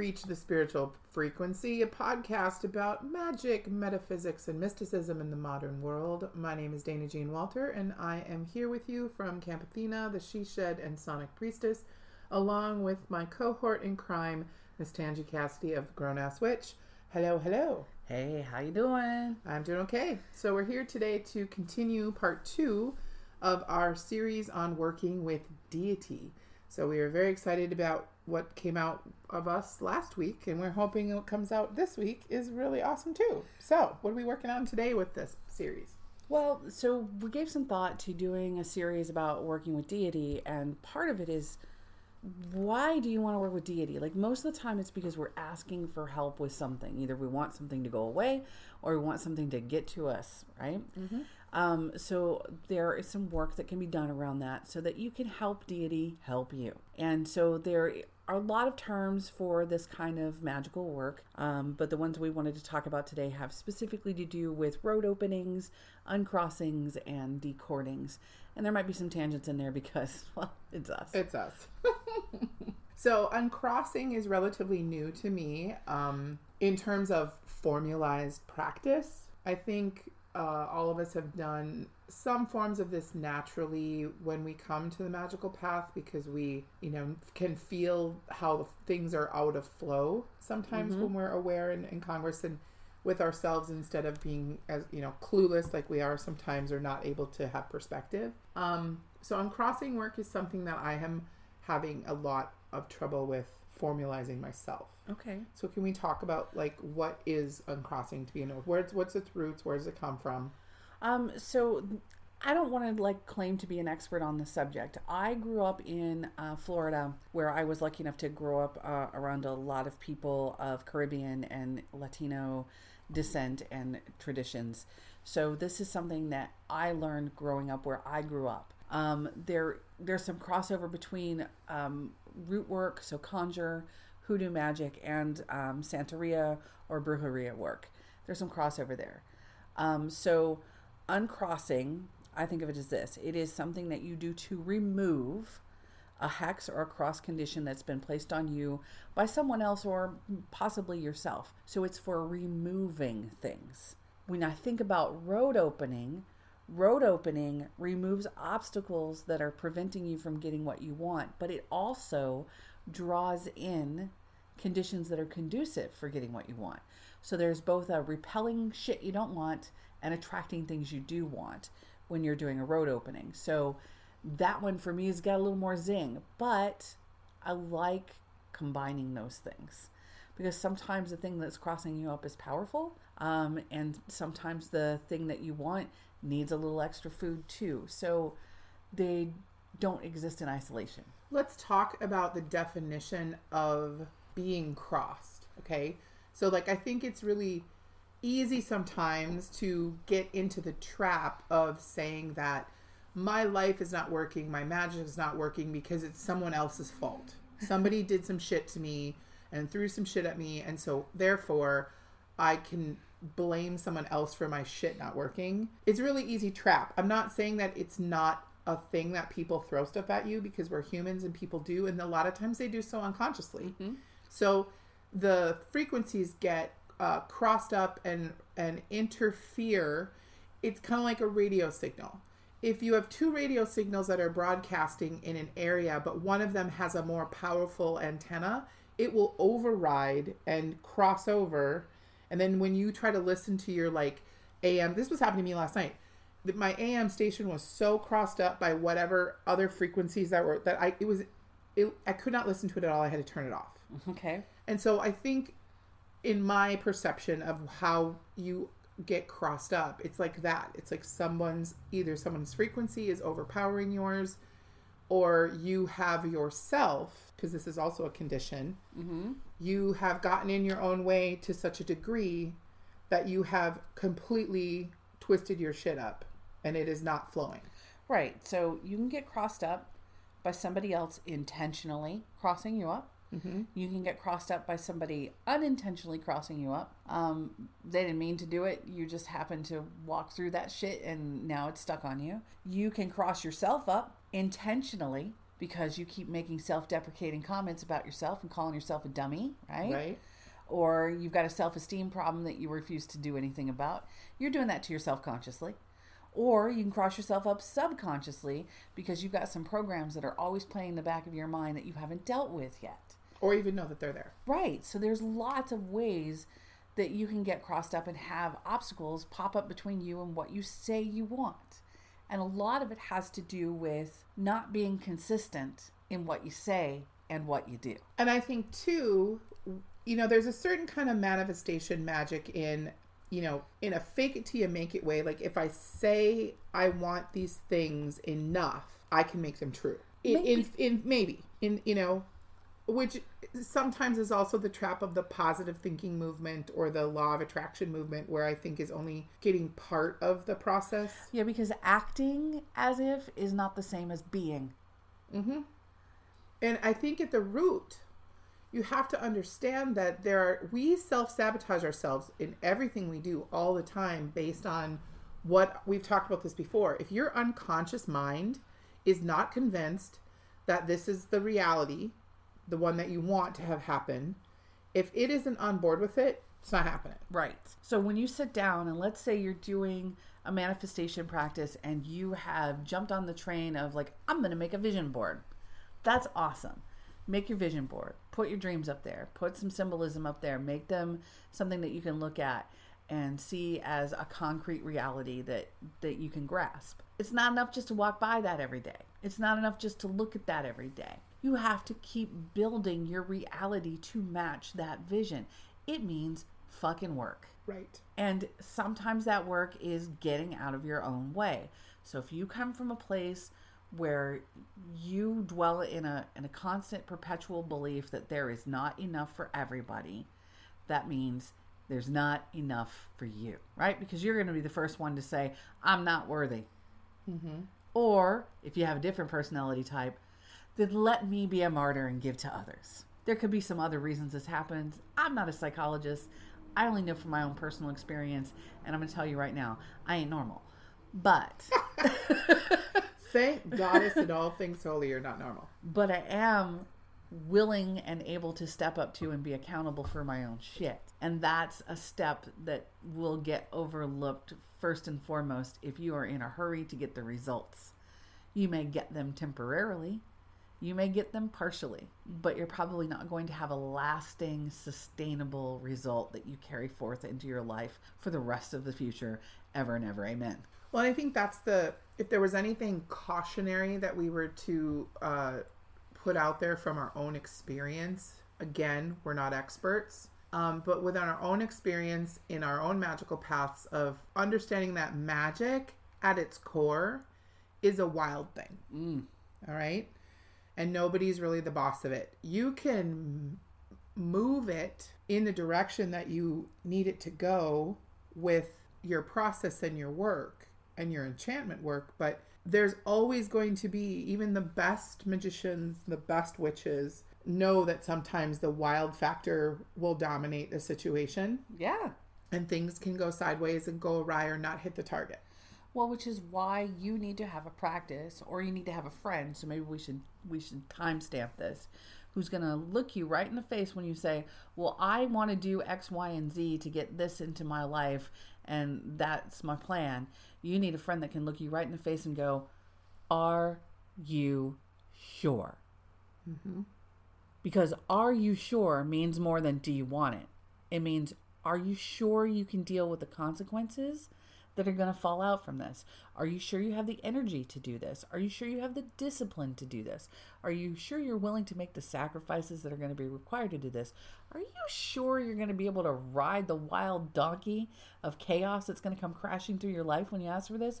You've the Spiritual Frequency, a podcast about magic, metaphysics, and mysticism in the modern world. My name is Dayna Jean Walter, and I am here with you from Kamp Athena, the Sidhe Shed, and Sonic Priestess, along with my cohort in crime, Miss Tangee Cassidy of Grown Ass Witch. Hello, hello. Hey, how you doing? I'm doing okay. So we're here today to continue part two of our series on working with deity. So we are very excited about what came out of us last week, and we're hoping what comes out this week is really awesome too. So, what are we working on today with this series? Well, so we gave some thought to doing a series about working with deity, and part of it is why do you want to work with deity? Like most of the time, it's because we're asking for help with something. Either we want something to go away or we want something to get to us, right? Mm-hmm. Um, so there is some work that can be done around that so that you can help deity help you. And so there are a lot of terms for this kind of magical work, um, but the ones we wanted to talk about today have specifically to do with road openings, uncrossings, and decordings. And there might be some tangents in there because, well, it's us. It's us. so, uncrossing is relatively new to me um, in terms of formalized practice. I think uh, all of us have done some forms of this naturally when we come to the magical path because we, you know, can feel how things are out of flow sometimes mm-hmm. when we're aware in, in Congress and with ourselves instead of being as you know clueless like we are sometimes or not able to have perspective. Um, so uncrossing work is something that I am having a lot of trouble with formalizing myself. Okay. So can we talk about like what is uncrossing to be know where's what's its roots? Where does it come from? Um, so I don't want to like claim to be an expert on the subject. I grew up in uh, Florida, where I was lucky enough to grow up uh, around a lot of people of Caribbean and Latino descent and traditions. So this is something that I learned growing up where I grew up. Um, there, there's some crossover between um, root work, so conjure, hoodoo magic, and um, Santeria or brujeria work. There's some crossover there. Um, so, uncrossing, I think of it as this it is something that you do to remove a hex or a cross condition that's been placed on you by someone else or possibly yourself. So, it's for removing things. When I think about road opening, road opening removes obstacles that are preventing you from getting what you want, but it also draws in conditions that are conducive for getting what you want. So there's both a repelling shit you don't want and attracting things you do want when you're doing a road opening. So that one for me has got a little more zing, but I like combining those things because sometimes the thing that's crossing you up is powerful, um, and sometimes the thing that you want needs a little extra food too. So they don't exist in isolation. Let's talk about the definition of being crossed, okay? So, like, I think it's really easy sometimes to get into the trap of saying that my life is not working, my magic is not working because it's someone else's fault. Somebody did some shit to me and threw some shit at me, and so therefore I can blame someone else for my shit not working. It's a really easy trap. I'm not saying that it's not a thing that people throw stuff at you because we're humans and people do, and a lot of times they do so unconsciously. Mm-hmm. So the frequencies get uh, crossed up and and interfere. It's kind of like a radio signal. If you have two radio signals that are broadcasting in an area, but one of them has a more powerful antenna, it will override and cross over and then when you try to listen to your like AM, this was happening to me last night. My AM station was so crossed up by whatever other frequencies that were that I it was it, I could not listen to it at all. I had to turn it off. Okay. And so I think in my perception of how you get crossed up, it's like that. It's like someone's either someone's frequency is overpowering yours or you have yourself, because this is also a condition, mm-hmm. you have gotten in your own way to such a degree that you have completely twisted your shit up and it is not flowing. Right. So you can get crossed up by somebody else intentionally crossing you up. Mm-hmm. You can get crossed up by somebody unintentionally crossing you up. Um, they didn't mean to do it. You just happened to walk through that shit and now it's stuck on you. You can cross yourself up intentionally because you keep making self-deprecating comments about yourself and calling yourself a dummy, right? Right. Or you've got a self-esteem problem that you refuse to do anything about. You're doing that to yourself consciously. Or you can cross yourself up subconsciously because you've got some programs that are always playing in the back of your mind that you haven't dealt with yet. Or even know that they're there. Right. So there's lots of ways that you can get crossed up and have obstacles pop up between you and what you say you want. And a lot of it has to do with not being consistent in what you say and what you do. And I think too, you know, there's a certain kind of manifestation magic in, you know, in a fake it till you make it way. Like if I say I want these things enough, I can make them true. In in, Maybe. in maybe in you know, which sometimes is also the trap of the positive thinking movement or the law of attraction movement, where I think is only getting part of the process. Yeah, because acting as if is not the same as being. Mm-hmm. And I think at the root, you have to understand that there are we self sabotage ourselves in everything we do all the time based on what we've talked about this before. If your unconscious mind is not convinced that this is the reality, the one that you want to have happen, if it isn't on board with it, it's not happening. Right. So when you sit down and let's say you're doing a manifestation practice and you have jumped on the train of like, I'm going to make a vision board. That's awesome. Make your vision board. Put your dreams up there. Put some symbolism up there. Make them something that you can look at and see as a concrete reality that that you can grasp. It's not enough just to walk by that every day. It's not enough just to look at that every day. You have to keep building your reality to match that vision. It means fucking work. Right. And sometimes that work is getting out of your own way. So if you come from a place where you dwell in a in a constant perpetual belief that there is not enough for everybody, that means there's not enough for you, right? Because you're going to be the first one to say, "I'm not worthy." Mm-hmm. Or if you have a different personality type, then let me be a martyr and give to others. There could be some other reasons this happens. I'm not a psychologist. I only know from my own personal experience, and I'm going to tell you right now, I ain't normal. But Thank goddess that all things holy are not normal. but I am willing and able to step up to and be accountable for my own shit. And that's a step that will get overlooked first and foremost if you are in a hurry to get the results. You may get them temporarily, you may get them partially, but you're probably not going to have a lasting, sustainable result that you carry forth into your life for the rest of the future, ever and ever. Amen. Well, I think that's the if there was anything cautionary that we were to uh, put out there from our own experience. Again, we're not experts, um, but within our own experience in our own magical paths of understanding that magic at its core is a wild thing. Mm. All right, and nobody's really the boss of it. You can move it in the direction that you need it to go with your process and your work and your enchantment work, but there's always going to be, even the best magicians, the best witches know that sometimes the wild factor will dominate the situation Yeah. and things can go sideways and go awry or not hit the target. Well, which is why you need to have a practice, or you need to have a friend. So maybe we should we should timestamp this. Who's going to look you right in the face when you say, "Well, I want to do X, Y, and Z to get this into my life, and that's my plan." You need a friend that can look you right in the face and go, "Are you sure?" Mm-hmm. Because "Are you sure?" means more than "Do you want it?" It means "Are you sure you can deal with the consequences?" That are going to fall out from this? Are you sure you have the energy to do this? Are you sure you have the discipline to do this? Are you sure you're willing to make the sacrifices that are going to be required to do this? Are you sure you're going to be able to ride the wild donkey of chaos that's going to come crashing through your life when you ask for this?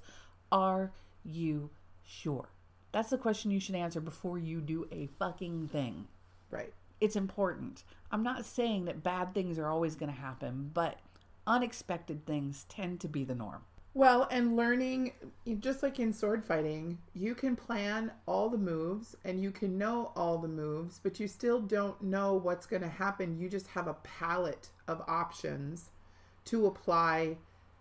Are you sure? That's the question you should answer before you do a fucking thing Right. it's important. I'm not saying that bad things are always going to happen, but unexpected things tend to be the norm. Well, and learning, just like in sword fighting, you can plan all the moves and you can know all the moves, but you still don't know what's going to happen. You just have a palette of options to apply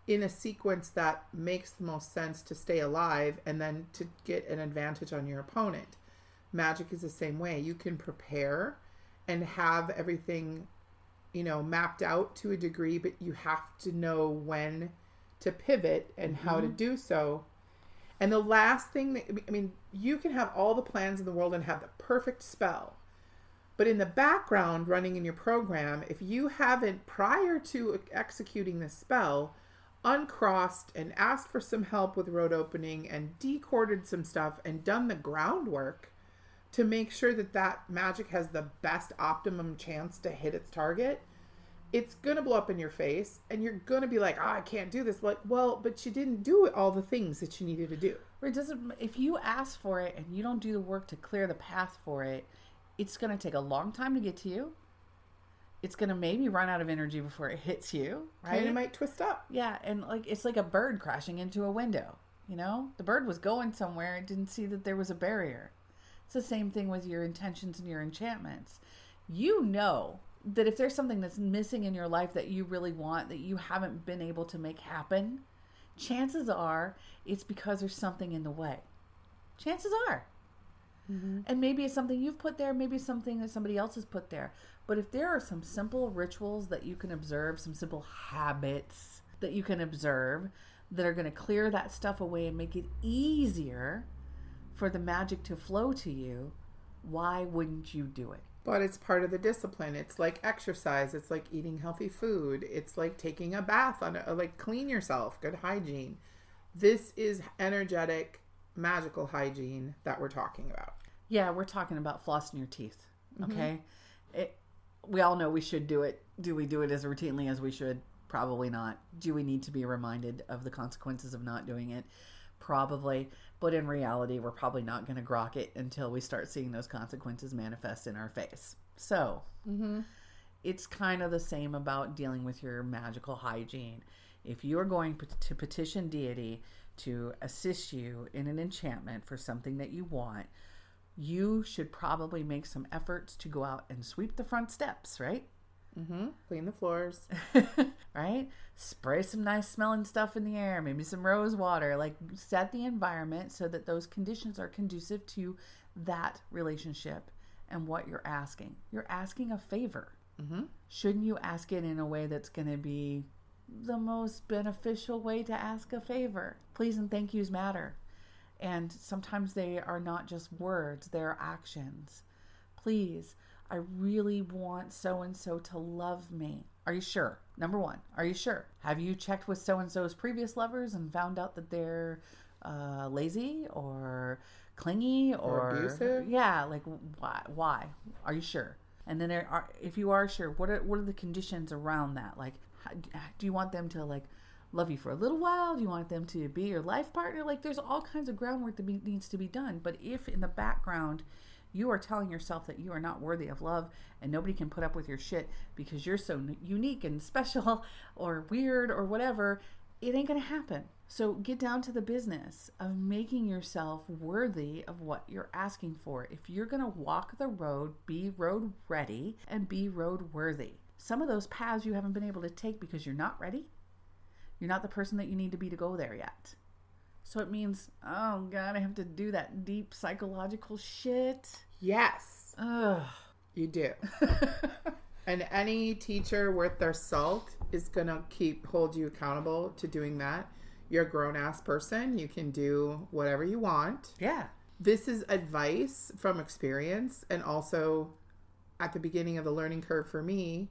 in a sequence that makes the most sense to stay alive and then to get an advantage on your opponent. magic is the same way. You can prepare and have everything, you know, mapped out to a degree, but you have to know when to pivot and how to mm-hmm. do so. And the last thing that, I mean, you can have all the plans in the world and have the perfect spell. But in the background, running in your program, if you haven't, prior to executing the spell, uncrossed and asked for some help with road opening and decorded some stuff and done the groundwork to make sure that that magic has the best optimum chance to hit its target, it's going to blow up in your face and you're going to be like, oh, I can't do this. Like, well, but you didn't do all the things that you needed to do. Or it doesn't, if you ask for it and you don't do the work to clear the path for it, it's going to take a long time to get to you. It's going to maybe run out of energy before it hits you, right? And it might twist up. Yeah, and like it's like a bird crashing into a window. You know, the bird was going somewhere and didn't see that there was a barrier. It's the same thing with your intentions and your enchantments. You know that if there's something that's missing in your life that you really want that you haven't been able to make happen, chances are it's because there's something in the way. Chances are. Mm-hmm. And maybe it's something you've put there, maybe something that somebody else has put there. But if there are some simple rituals that you can observe, some simple habits that you can observe that are going to clear that stuff away and make it easier for the magic to flow to you, why wouldn't you do it? But it's part of the discipline. It's like exercise. It's like eating healthy food. It's like taking a bath on a, like clean yourself, good hygiene. This is energetic, magical hygiene that we're talking about. Yeah, we're talking about flossing your teeth. Okay. Mm-hmm. It, we all know we should do it. Do we do it as routinely as we should? Probably not. Do we need to be reminded of the consequences of not doing it? Probably. But in reality, we're probably not going to grok it until we start seeing those consequences manifest in our face. So, mm-hmm. it's kind of the same about dealing with your magical hygiene. If you're going to petition deity to assist you in an enchantment for something that you want, you should probably make some efforts to go out and sweep the front steps, right? Mm-hmm. Clean the floors. right? Spray some nice smelling stuff in the air, maybe some rose water. Like set the environment so that those conditions are conducive to that relationship and what you're asking. You're asking a favor. Mm-hmm. Shouldn't you ask it in a way that's going to be the most beneficial way to ask a favor? Please and thank yous matter. And sometimes they are not just words, they're actions. Please, I really want so and so to love me. Are you sure? Number one, are you sure? Have you checked with so and so's previous lovers and found out that they're uh, lazy or clingy or, or abusive? Yeah, like why? Why? Are you sure? And then, are, if you are sure, what are what are the conditions around that? Like, how, do you want them to like love you for a little while? Do you want them to be your life partner? Like, there's all kinds of groundwork that be, needs to be done. But if in the background you are telling yourself that you are not worthy of love and nobody can put up with your shit because you're so unique and special or weird or whatever, it ain't going to happen. So get down to the business of making yourself worthy of what you're asking for. If you're going to walk the road, be road ready and be road worthy. Some of those paths you haven't been able to take because you're not ready you're not the person that you need to be to go there yet. So it means, oh God, I have to do that deep psychological shit. Yes. Ugh. You do. and any teacher worth their salt is going to keep hold you accountable to doing that. You're a grown ass person. You can do whatever you want. Yeah. This is advice from experience and also at the beginning of the learning curve for me.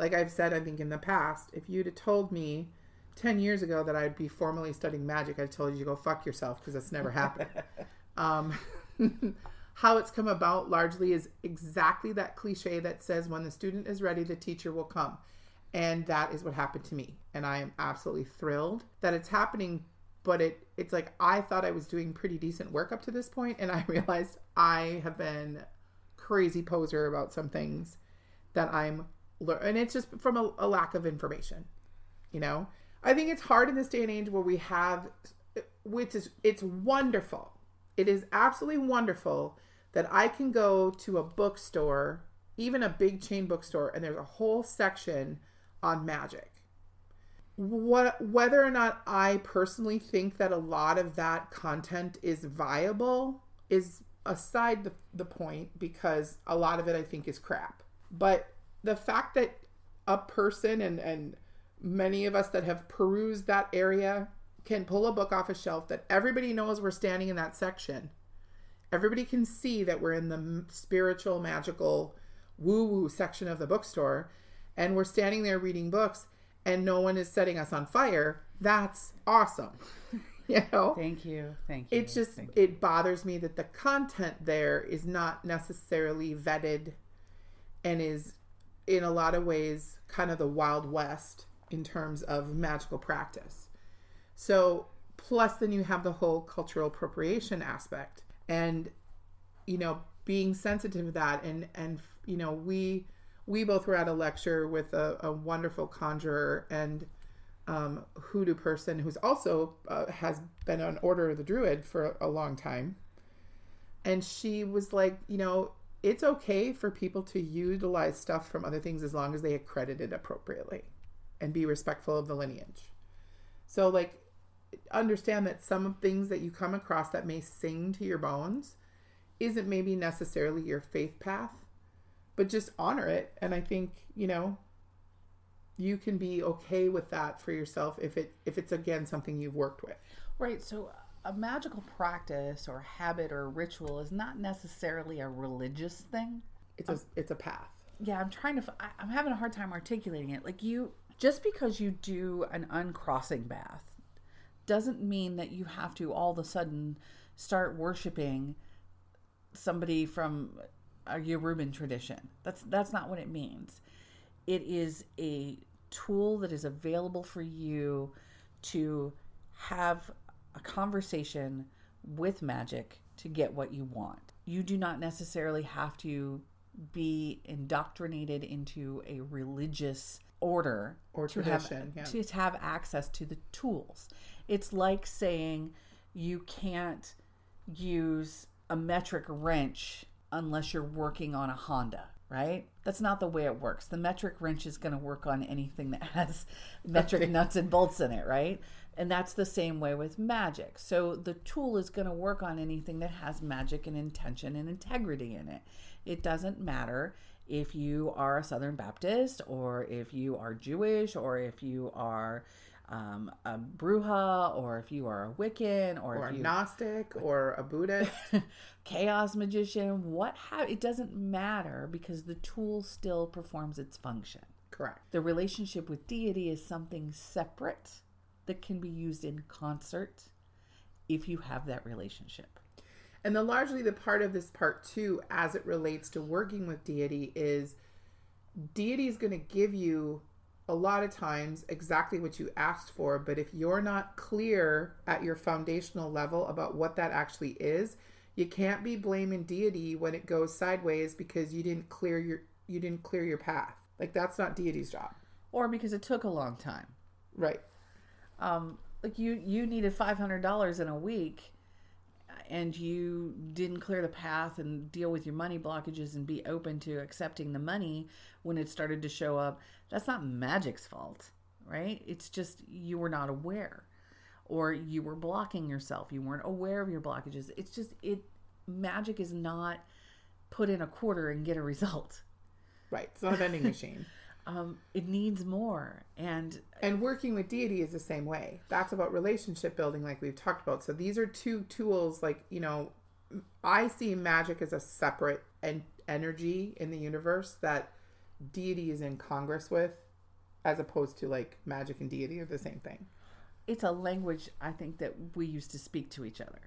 Like I've said, I think in the past, if you'd have told me 10 years ago that I'd be formally studying magic, I told you to go fuck yourself because that's never happened. um, how it's come about largely is exactly that cliche that says when the student is ready, the teacher will come. And that is what happened to me. And I am absolutely thrilled that it's happening. But it it's like I thought I was doing pretty decent work up to this point, and I realized I have been crazy poser about some things that I'm and it's just from a, a lack of information, you know. I think it's hard in this day and age where we have, which is, it's wonderful. It is absolutely wonderful that I can go to a bookstore, even a big chain bookstore, and there's a whole section on magic. What, whether or not I personally think that a lot of that content is viable is aside the, the point because a lot of it I think is crap. But the fact that a person and and many of us that have perused that area can pull a book off a shelf that everybody knows we're standing in that section. Everybody can see that we're in the spiritual, magical, woo woo section of the bookstore and we're standing there reading books and no one is setting us on fire. That's awesome. you know? Thank you. Thank you. It just it bothers me that the content there is not necessarily vetted and is in a lot of ways kind of the wild west in terms of magical practice. So plus then you have the whole cultural appropriation aspect and you know being sensitive to that and and you know we we both were at a lecture with a, a wonderful conjurer and um, hoodoo person who's also uh, has been on Order of the Druid for a long time. And she was like, you know, it's okay for people to utilize stuff from other things as long as they accredit it appropriately and be respectful of the lineage. So, like, understand that some of things that you come across that may sing to your bones isn't maybe necessarily your faith path, but just honor it. And I think, you know, you can be okay with that for yourself if it if it's again something you've worked with. Right. So a magical practice or habit or ritual is not necessarily a religious thing. It's a it's a path. Yeah, I'm trying to. I- I'm having a hard time articulating it. Like you, just because you do an uncrossing bath, doesn't mean that you have to all of a sudden start worshiping somebody from a Yoruban tradition. That's that's not what it means. It is a tool that is available for you to have a conversation with magic to get what you want. You do not necessarily have to be indoctrinated into a religious order Or to have, tradition, yeah. to have access to the tools. It's like saying you can't use a metric wrench unless you're working on a Honda, right? That's not the way it works. The metric wrench is going to work on anything that has metric nuts and bolts in it, right? And that's the same way with magic. So the tool is going to work on anything that has magic and intention and integrity in it. It doesn't matter if you are a Southern Baptist or if you are Jewish or if you are um, a Bruja or if you are a Wiccan or, Or a you Gnostic or a Buddhist. chaos magician, what have it doesn't matter because the tool still performs its function. Correct. The relationship with deity is something separate that can be used in concert if you have that relationship. And the largely the part of this part two, as it relates to working with deity, is deity is going to give you a lot of times exactly what you asked for. But if you're not clear at your foundational level about what that actually is, you can't be blaming deity when it goes sideways because you didn't clear your you didn't clear your path. Like that's not deity's job. Or because it took a long time. Right. Um, like you you needed five hundred dollars in a week and you didn't clear the path and deal with your money blockages and be open to accepting the money when it started to show up that's not magic's fault right? It's just you were not aware. Or you were blocking yourself. You weren't aware of your blockages. It's just it magic is not put in a quarter and get a result. Right. It's not a vending machine. Um, it needs more and And working with deity is the same way. That's about relationship building, like we've talked about. So these are two tools, like, you know, I see magic as a separate en- energy in the universe that deity is in congress with, as opposed to like magic and deity are the same thing. it's a language I think that we used to speak to each other.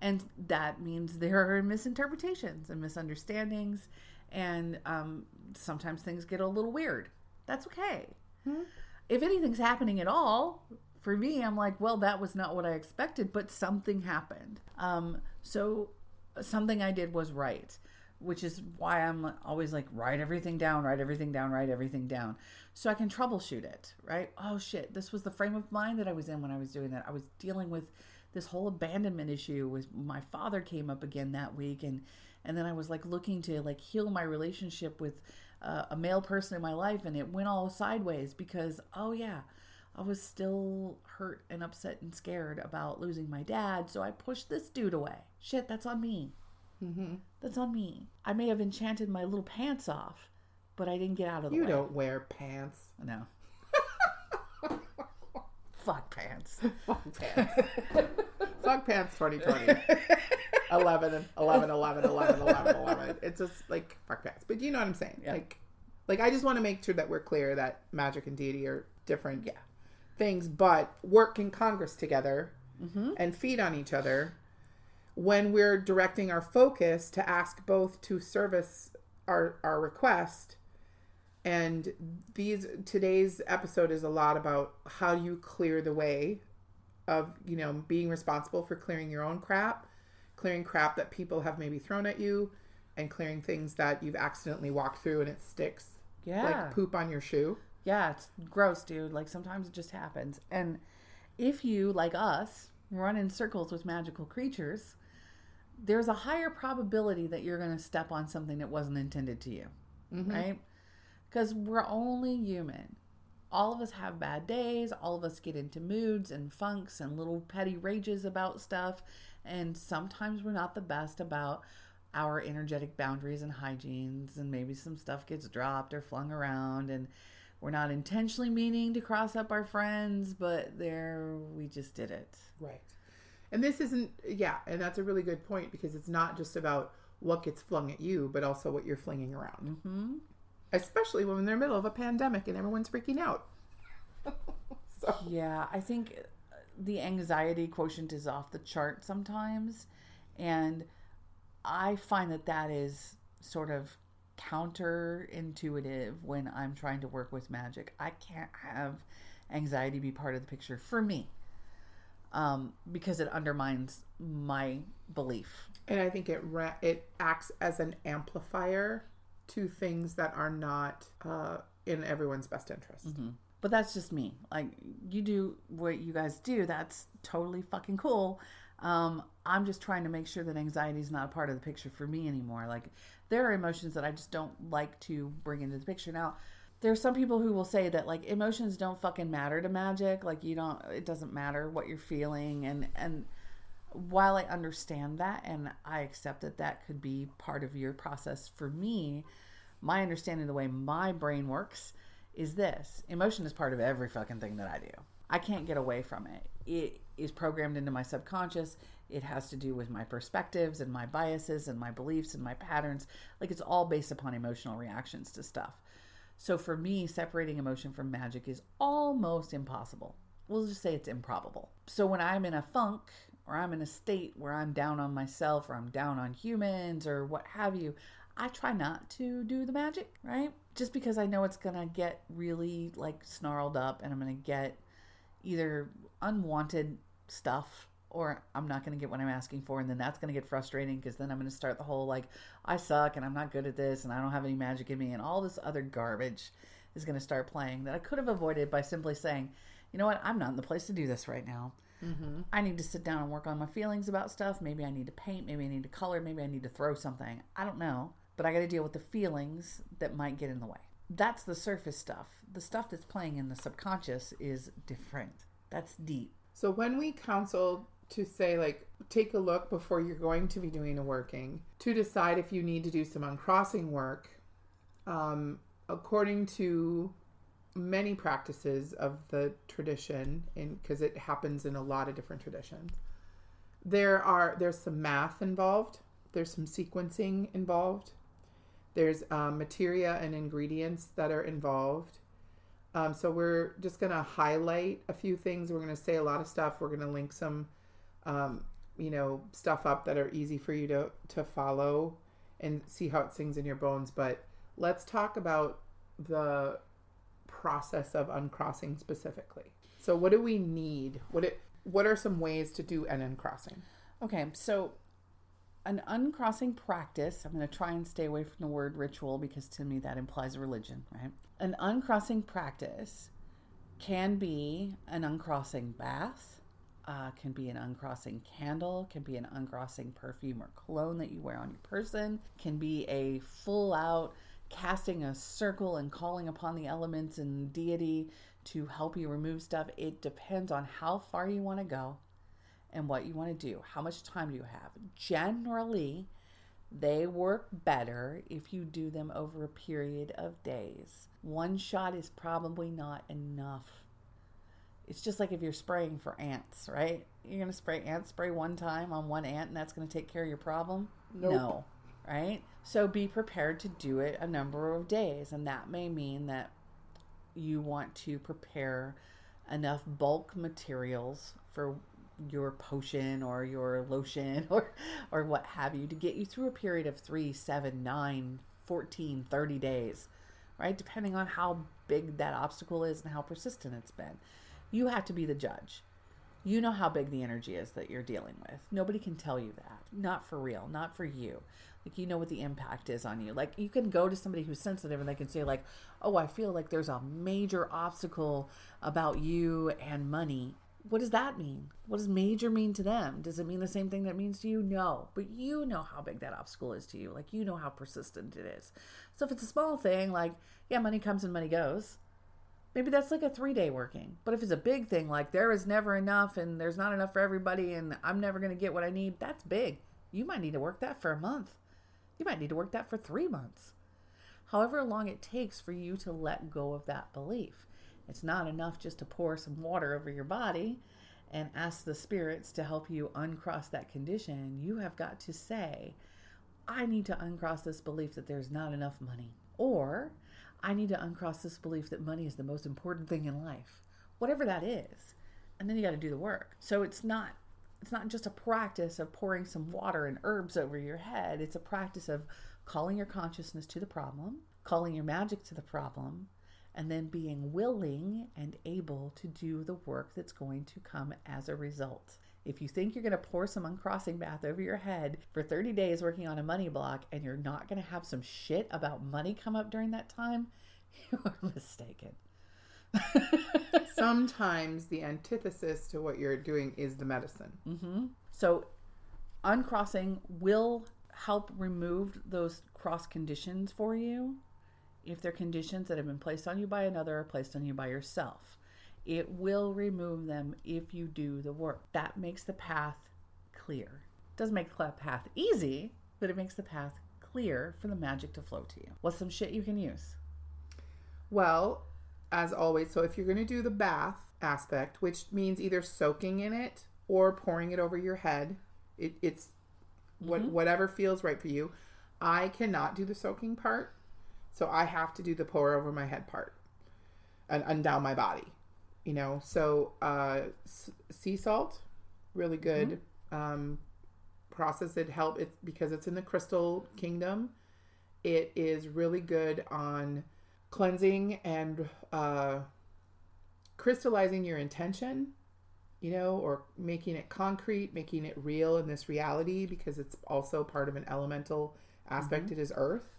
And that means there are misinterpretations and misunderstandings, and um, sometimes things get a little weird. That's okay. If anything's happening at all, for me, I'm like, well, that was not what I expected, but something happened. Um, so something I did was right, which is why I'm always like, write everything down, write everything down, write everything down. So I can troubleshoot it, right? Oh shit, this was the frame of mind that I was in when I was doing that. I was dealing with this whole abandonment issue with my father came up again that week and and then I was like looking to like heal my relationship with uh, a male person in my life and it went all sideways because oh yeah, I was still hurt and upset and scared about losing my dad, so I pushed this dude away. Shit, that's on me. That's on me. I may have enchanted my little pants off, but I didn't get out of the You way. don't wear pants. No. Fuck pants. Fuck pants. Fuck pants 2020. 11 11, 11, 11, 11, 11. It's just like fuck pants. But you know what I'm saying? Yeah. Like, like I just want to make sure that we're clear that magic and deity are different Yeah. things, but work in Congress together Mm-hmm. and feed on each other when we're directing our focus to ask both to service our our request and these today's episode is a lot about how you clear the way of you know being responsible for clearing your own crap clearing crap that people have maybe thrown at you and clearing things that you've accidentally walked through and it sticks Yeah. like poop on your shoe Yeah, it's gross, dude. Like sometimes it just happens. And if you, like us, run in circles with magical creatures, there's a higher probability that you're going to step on something that wasn't intended to you, mm-hmm. right? Because we're only human. All of us have bad days. All of us get into moods and funks and little petty rages about stuff. And sometimes we're not the best about our energetic boundaries and hygienes. And maybe some stuff gets dropped or flung around. And we're not intentionally meaning to cross up our friends, but there we just did it. Right. And this isn't, yeah, and that's a really good point because it's not just about what gets flung at you, but also what you're flinging around. hmm Especially when they're in the middle of a pandemic and everyone's freaking out. so, Yeah, I think the anxiety quotient is off the chart sometimes. And I find that that is sort of counterintuitive when I'm trying to work with magic. I can't have anxiety be part of the picture for me um, because it undermines my belief. and I think it ra- it acts as an amplifier to things that are not uh, in everyone's best interest. But that's just me. Like you do what you guys do, that's totally fucking cool. Um, I'm just trying to make sure that anxiety is not a part of the picture for me anymore. Like there are emotions that I just don't like to bring into the picture. Now, there's some people who will say that like emotions don't fucking matter to magic. Like you don't it doesn't matter what you're feeling and and while I understand that and I accept that that could be part of your process for me, my understanding of the way my brain works is this emotion is part of every fucking thing that I do. I can't get away from it. It is programmed into my subconscious. It has to do with my perspectives and my biases and my beliefs and my patterns. Like it's all based upon emotional reactions to stuff. So for me, separating emotion from magic is almost impossible. We'll just say it's improbable. So when I'm in a funk or I'm in a state where I'm down on myself or I'm down on humans or what have you, I try not to do the magic, right? Just because I know it's going to get really like snarled up and I'm going to get either unwanted stuff or I'm not going to get what I'm asking for. And then that's going to get frustrating because then I'm going to start the whole like, I suck and I'm not good at this and I don't have any magic in me and all this other garbage is going to start playing that I could have avoided by simply saying, you know what, I'm not in the place to do this right now. Mm-hmm. I need to sit down and work on my feelings about stuff. Maybe I need to paint. Maybe I need to color. Maybe I need to throw something. I don't know. But I got to deal with the feelings that might get in the way. That's the surface stuff. The stuff that's playing in the subconscious is different. That's deep. So when we counsel to say like take a look before you're going to be doing a working to decide if you need to do some uncrossing work, um, according to many practices of the tradition, because it happens in a lot of different traditions, there are there's some math involved. There's some sequencing involved. There's um, materia and ingredients that are involved. Um, so we're just going to highlight a few things. We're going to say a lot of stuff. We're going to link some, um, you know, stuff up that are easy for you to to follow and see how it sings in your bones. But let's talk about the process of uncrossing specifically. So what do we need? What it what are some ways to do an uncrossing? Okay, so an uncrossing practice, I'm going to try and stay away from the word ritual because to me that implies religion, right? An uncrossing practice can be an uncrossing bath, uh, can be an uncrossing candle, can be an uncrossing perfume or cologne that you wear on your person, can be a full out casting a circle and calling upon the elements and deity to help you remove stuff. It depends on how far you want to go and what you want to do. How much time do you have? Generally, They work better if you do them over a period of days. One shot is probably not enough. It's just like if you're spraying for ants, right? You're going to spray ant spray one time on one ant and that's going to take care of your problem? Nope. No, right? So be prepared to do it a number of days. And that may mean that you want to prepare enough bulk materials for your potion or your lotion or or what have you to get you through a period of 3 7 9 14 30 days right? Depending on how big that obstacle is and how persistent it's been. You have to be the judge. You know how big the energy is that you're dealing with. Nobody can tell you that. Not for real. Not for you. Like you know what the impact is on you. Like you can go to somebody who's sensitive and they can say like oh i feel like there's a major obstacle about you and money what does that mean? What does major mean to them? Does it mean the same thing that means to you? No. But you know how big that obstacle is to you. Like, you know how persistent it is. So if it's a small thing, like, yeah, money comes and money goes, maybe that's like a three day working. But if it's a big thing, like, there is never enough and there's not enough for everybody and I'm never going to get what I need, that's big. You might need to work that for a month. You might need to work that for three months. However long it takes for you to let go of that belief. It's not enough just to pour some water over your body and ask the spirits to help you uncross that condition. You have got to say, I need to uncross this belief that there's not enough money. Or I need to uncross this belief that money is the most important thing in life. Whatever that is. And then you got to do the work. So it's not it's not just a practice of pouring some water and herbs over your head. It's a practice of calling your consciousness to the problem, calling your magic to the problem, and then being willing and able to do the work that's going to come as a result. If you think you're going to pour some uncrossing bath over your head for 30 days working on a money block and you're not going to have some shit about money come up during that time, you are mistaken. Sometimes the antithesis to what you're doing is the medicine. Mm-hmm. So, uncrossing will help remove those cross conditions for you if they're conditions that have been placed on you by another or placed on you by yourself. It will remove them if you do the work. That makes the path clear. It doesn't make the path easy, but it makes the path clear for the magic to flow to you. What's some shit you can use? Well, as always, so if you're going to do the bath aspect, which means either soaking in it or pouring it over your head, it, it's what mm-hmm. whatever feels right for you. I cannot do the soaking part, so I have to do the pour over my head part and, and down my body. You know, so uh, s- sea salt, really good um, process. It help it because it's in the crystal kingdom. It is really good on cleansing and uh, crystallizing your intention, you know, or making it concrete, making it real in this reality because it's also part of an elemental aspect. It is earth.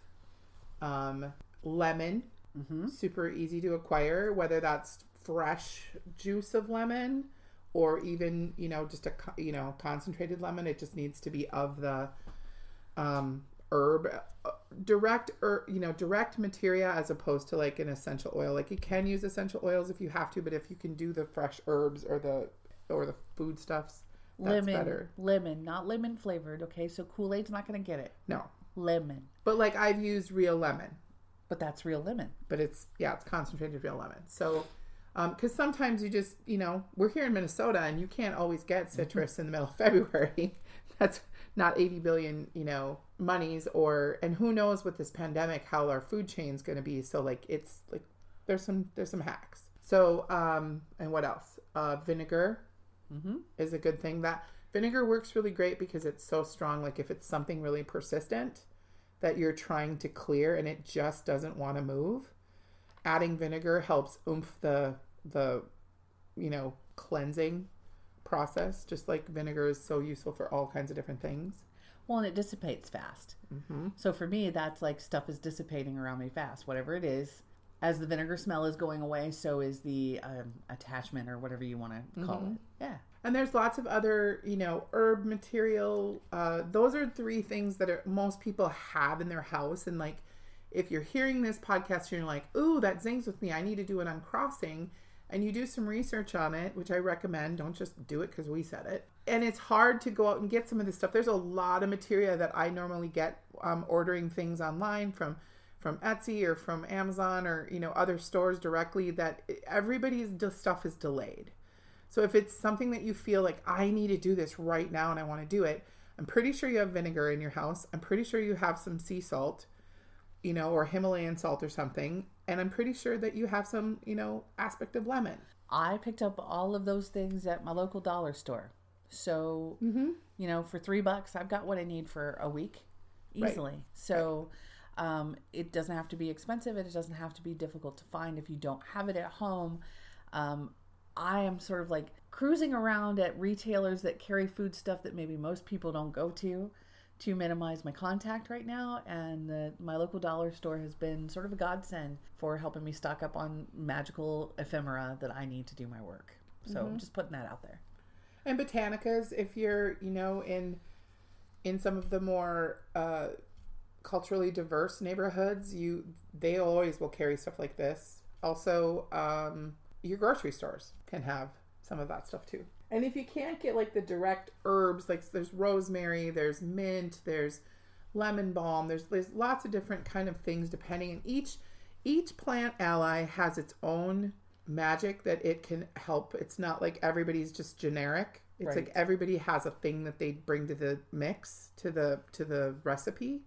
Um, lemon, Mm-hmm. super easy to acquire, whether that's fresh juice of lemon or even, you know, just a, you know, concentrated lemon. It just needs to be of the um, herb, uh, direct, or you know, direct materia as opposed to like an essential oil. Like you can use essential oils if you have to, but if you can do the fresh herbs or the or the foodstuffs, that's lemon, better. lemon, not lemon flavored. Okay, so Kool Aid's not going to get it. No, Lemon, but like I've used real lemon. but that's real lemon. but it's yeah, it's concentrated real lemon. So, because sometimes you just you know we're here in Minnesota and you can't always get citrus in the middle of February. That's not eighty billion you know monies or and who knows with this pandemic how our food chain's going to be. So like it's like there's some there's some hacks. So um and what else? Uh, vinegar Mm-hmm. is a good thing. That vinegar works really great because it's so strong. Like if it's something really persistent that you're trying to clear and it just doesn't want to move, adding vinegar helps oomph the the you know cleansing process. Just like vinegar is so useful for all kinds of different things. Well, and it dissipates fast. Mm-hmm. So for me, that's like stuff is dissipating around me fast. Whatever it is, as the vinegar smell is going away, so is the um, attachment or whatever you want to call Mhm. it. Yeah. And there's lots of other, you know, herb material. Uh, those are three things that are, most people have in their house. And like, if you're hearing this podcast and you're like, "Ooh, that zings with me. I need to do an uncrossing," and you do some research on it, which I recommend. Don't just do it because we said it. And it's hard to go out and get some of this stuff. There's a lot of material that I normally get um, ordering things online from from Etsy or from Amazon or you know other stores directly. That everybody's stuff is delayed. So if it's something that you feel like I need to do this right now and I want to do it, I'm pretty sure you have vinegar in your house. I'm pretty sure you have some sea salt, you know, or Himalayan salt or something. And I'm pretty sure that you have some, you know, aspect of lemon. I picked up all of those things at my local dollar store. So, Mm-hmm. you know, for three bucks, I've got what I need for a week Right. easily. So, um, it doesn't have to be expensive. and It doesn't have to be difficult to find if you don't have it at home. Um, I am sort of like cruising around at retailers that carry food stuff that maybe most people don't go to to minimize my contact right now. And the, my local dollar store has been sort of a godsend for helping me stock up on magical ephemera that I need to do my work. So, I'm just putting that out there. And botanicas, if you're, you know, in in some of the more uh, culturally diverse neighborhoods, you they always will carry stuff like this. Also, um, your grocery stores can have some of that stuff too. And if you can't get like the direct herbs, like there's rosemary, there's mint, there's lemon balm, there's there's lots of different kind of things depending. And each each plant ally has its own magic that it can help. It's not like everybody's just generic. It's like everybody has a thing that they bring to the mix to the to the recipe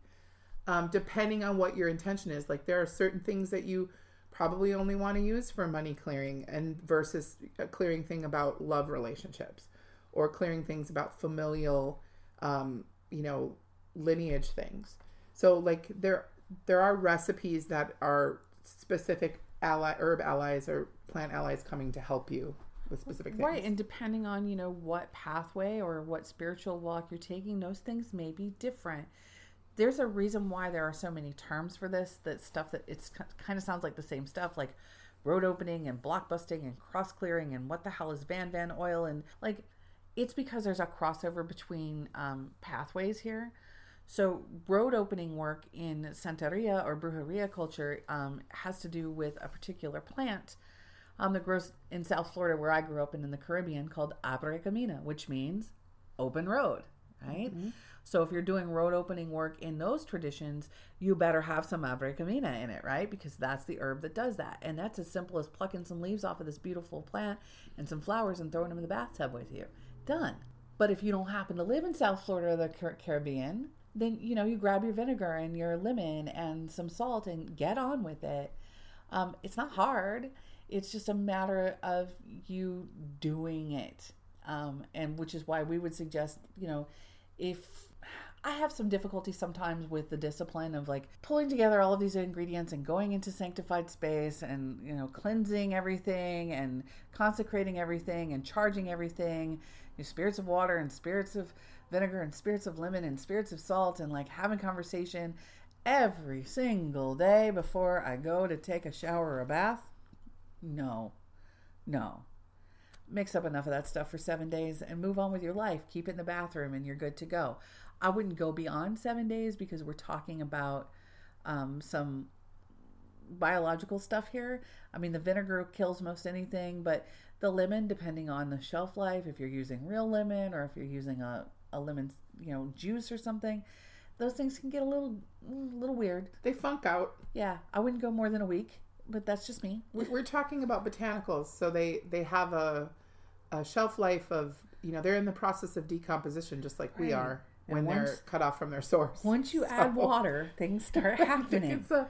um, depending on what your intention is. Like there are certain things that you probably only want to use for money clearing and versus a clearing thing about love relationships or clearing things about familial, um, you know, lineage things. So like there there are recipes that are specific ally herb allies or plant allies coming to help you with specific things. Right, and depending on you know what pathway or what spiritual walk you're taking, those things may be different. There's a reason why there are so many terms for this. That stuff that it's kind of sounds like the same stuff, like road opening and block busting and cross clearing and what the hell is Van Van oil and like it's because there's a crossover between um, pathways here. So road opening work in Santeria or Brujeria culture um, has to do with a particular plant um, that grows in South Florida, where I grew up, and in the Caribbean, called Abre Camino, which means open road, right? So if you're doing road opening work in those traditions, you better have some Abre Camino in it, right? Because that's the herb that does that, and that's as simple as plucking some leaves off of this beautiful plant and some flowers and throwing them in the bathtub with you. Done. But if you don't happen to live in South Florida or the Caribbean, then you know you grab your vinegar and your lemon and some salt and get on with it. Um, it's not hard. It's just a matter of you doing it, um, and which is why we would suggest, you know, if I have some difficulty sometimes with the discipline of like pulling together all of these ingredients and going into sanctified space and you know cleansing everything and consecrating everything and charging everything, your spirits of water and spirits of vinegar and spirits of lemon and spirits of salt and like having conversation every single day before I go to take a shower or a bath. No, no. Mix up enough of that stuff for seven days and move on with your life. Keep it in the bathroom and you're good to go. I wouldn't go beyond seven days because we're talking about um, some biological stuff here. I mean, the vinegar kills most anything, but the lemon, depending on the shelf life, if you're using real lemon or if you're using a, a lemon, you know, juice or something, those things can get a little, little weird. They funk out. Yeah, I wouldn't go more than a week, but that's just me. We- We're talking about botanicals, so they they have a a shelf life of you know they're in the process of decomposition just like we are When they're once- cut off from their source. Once you So- add water, things start happening. it's a,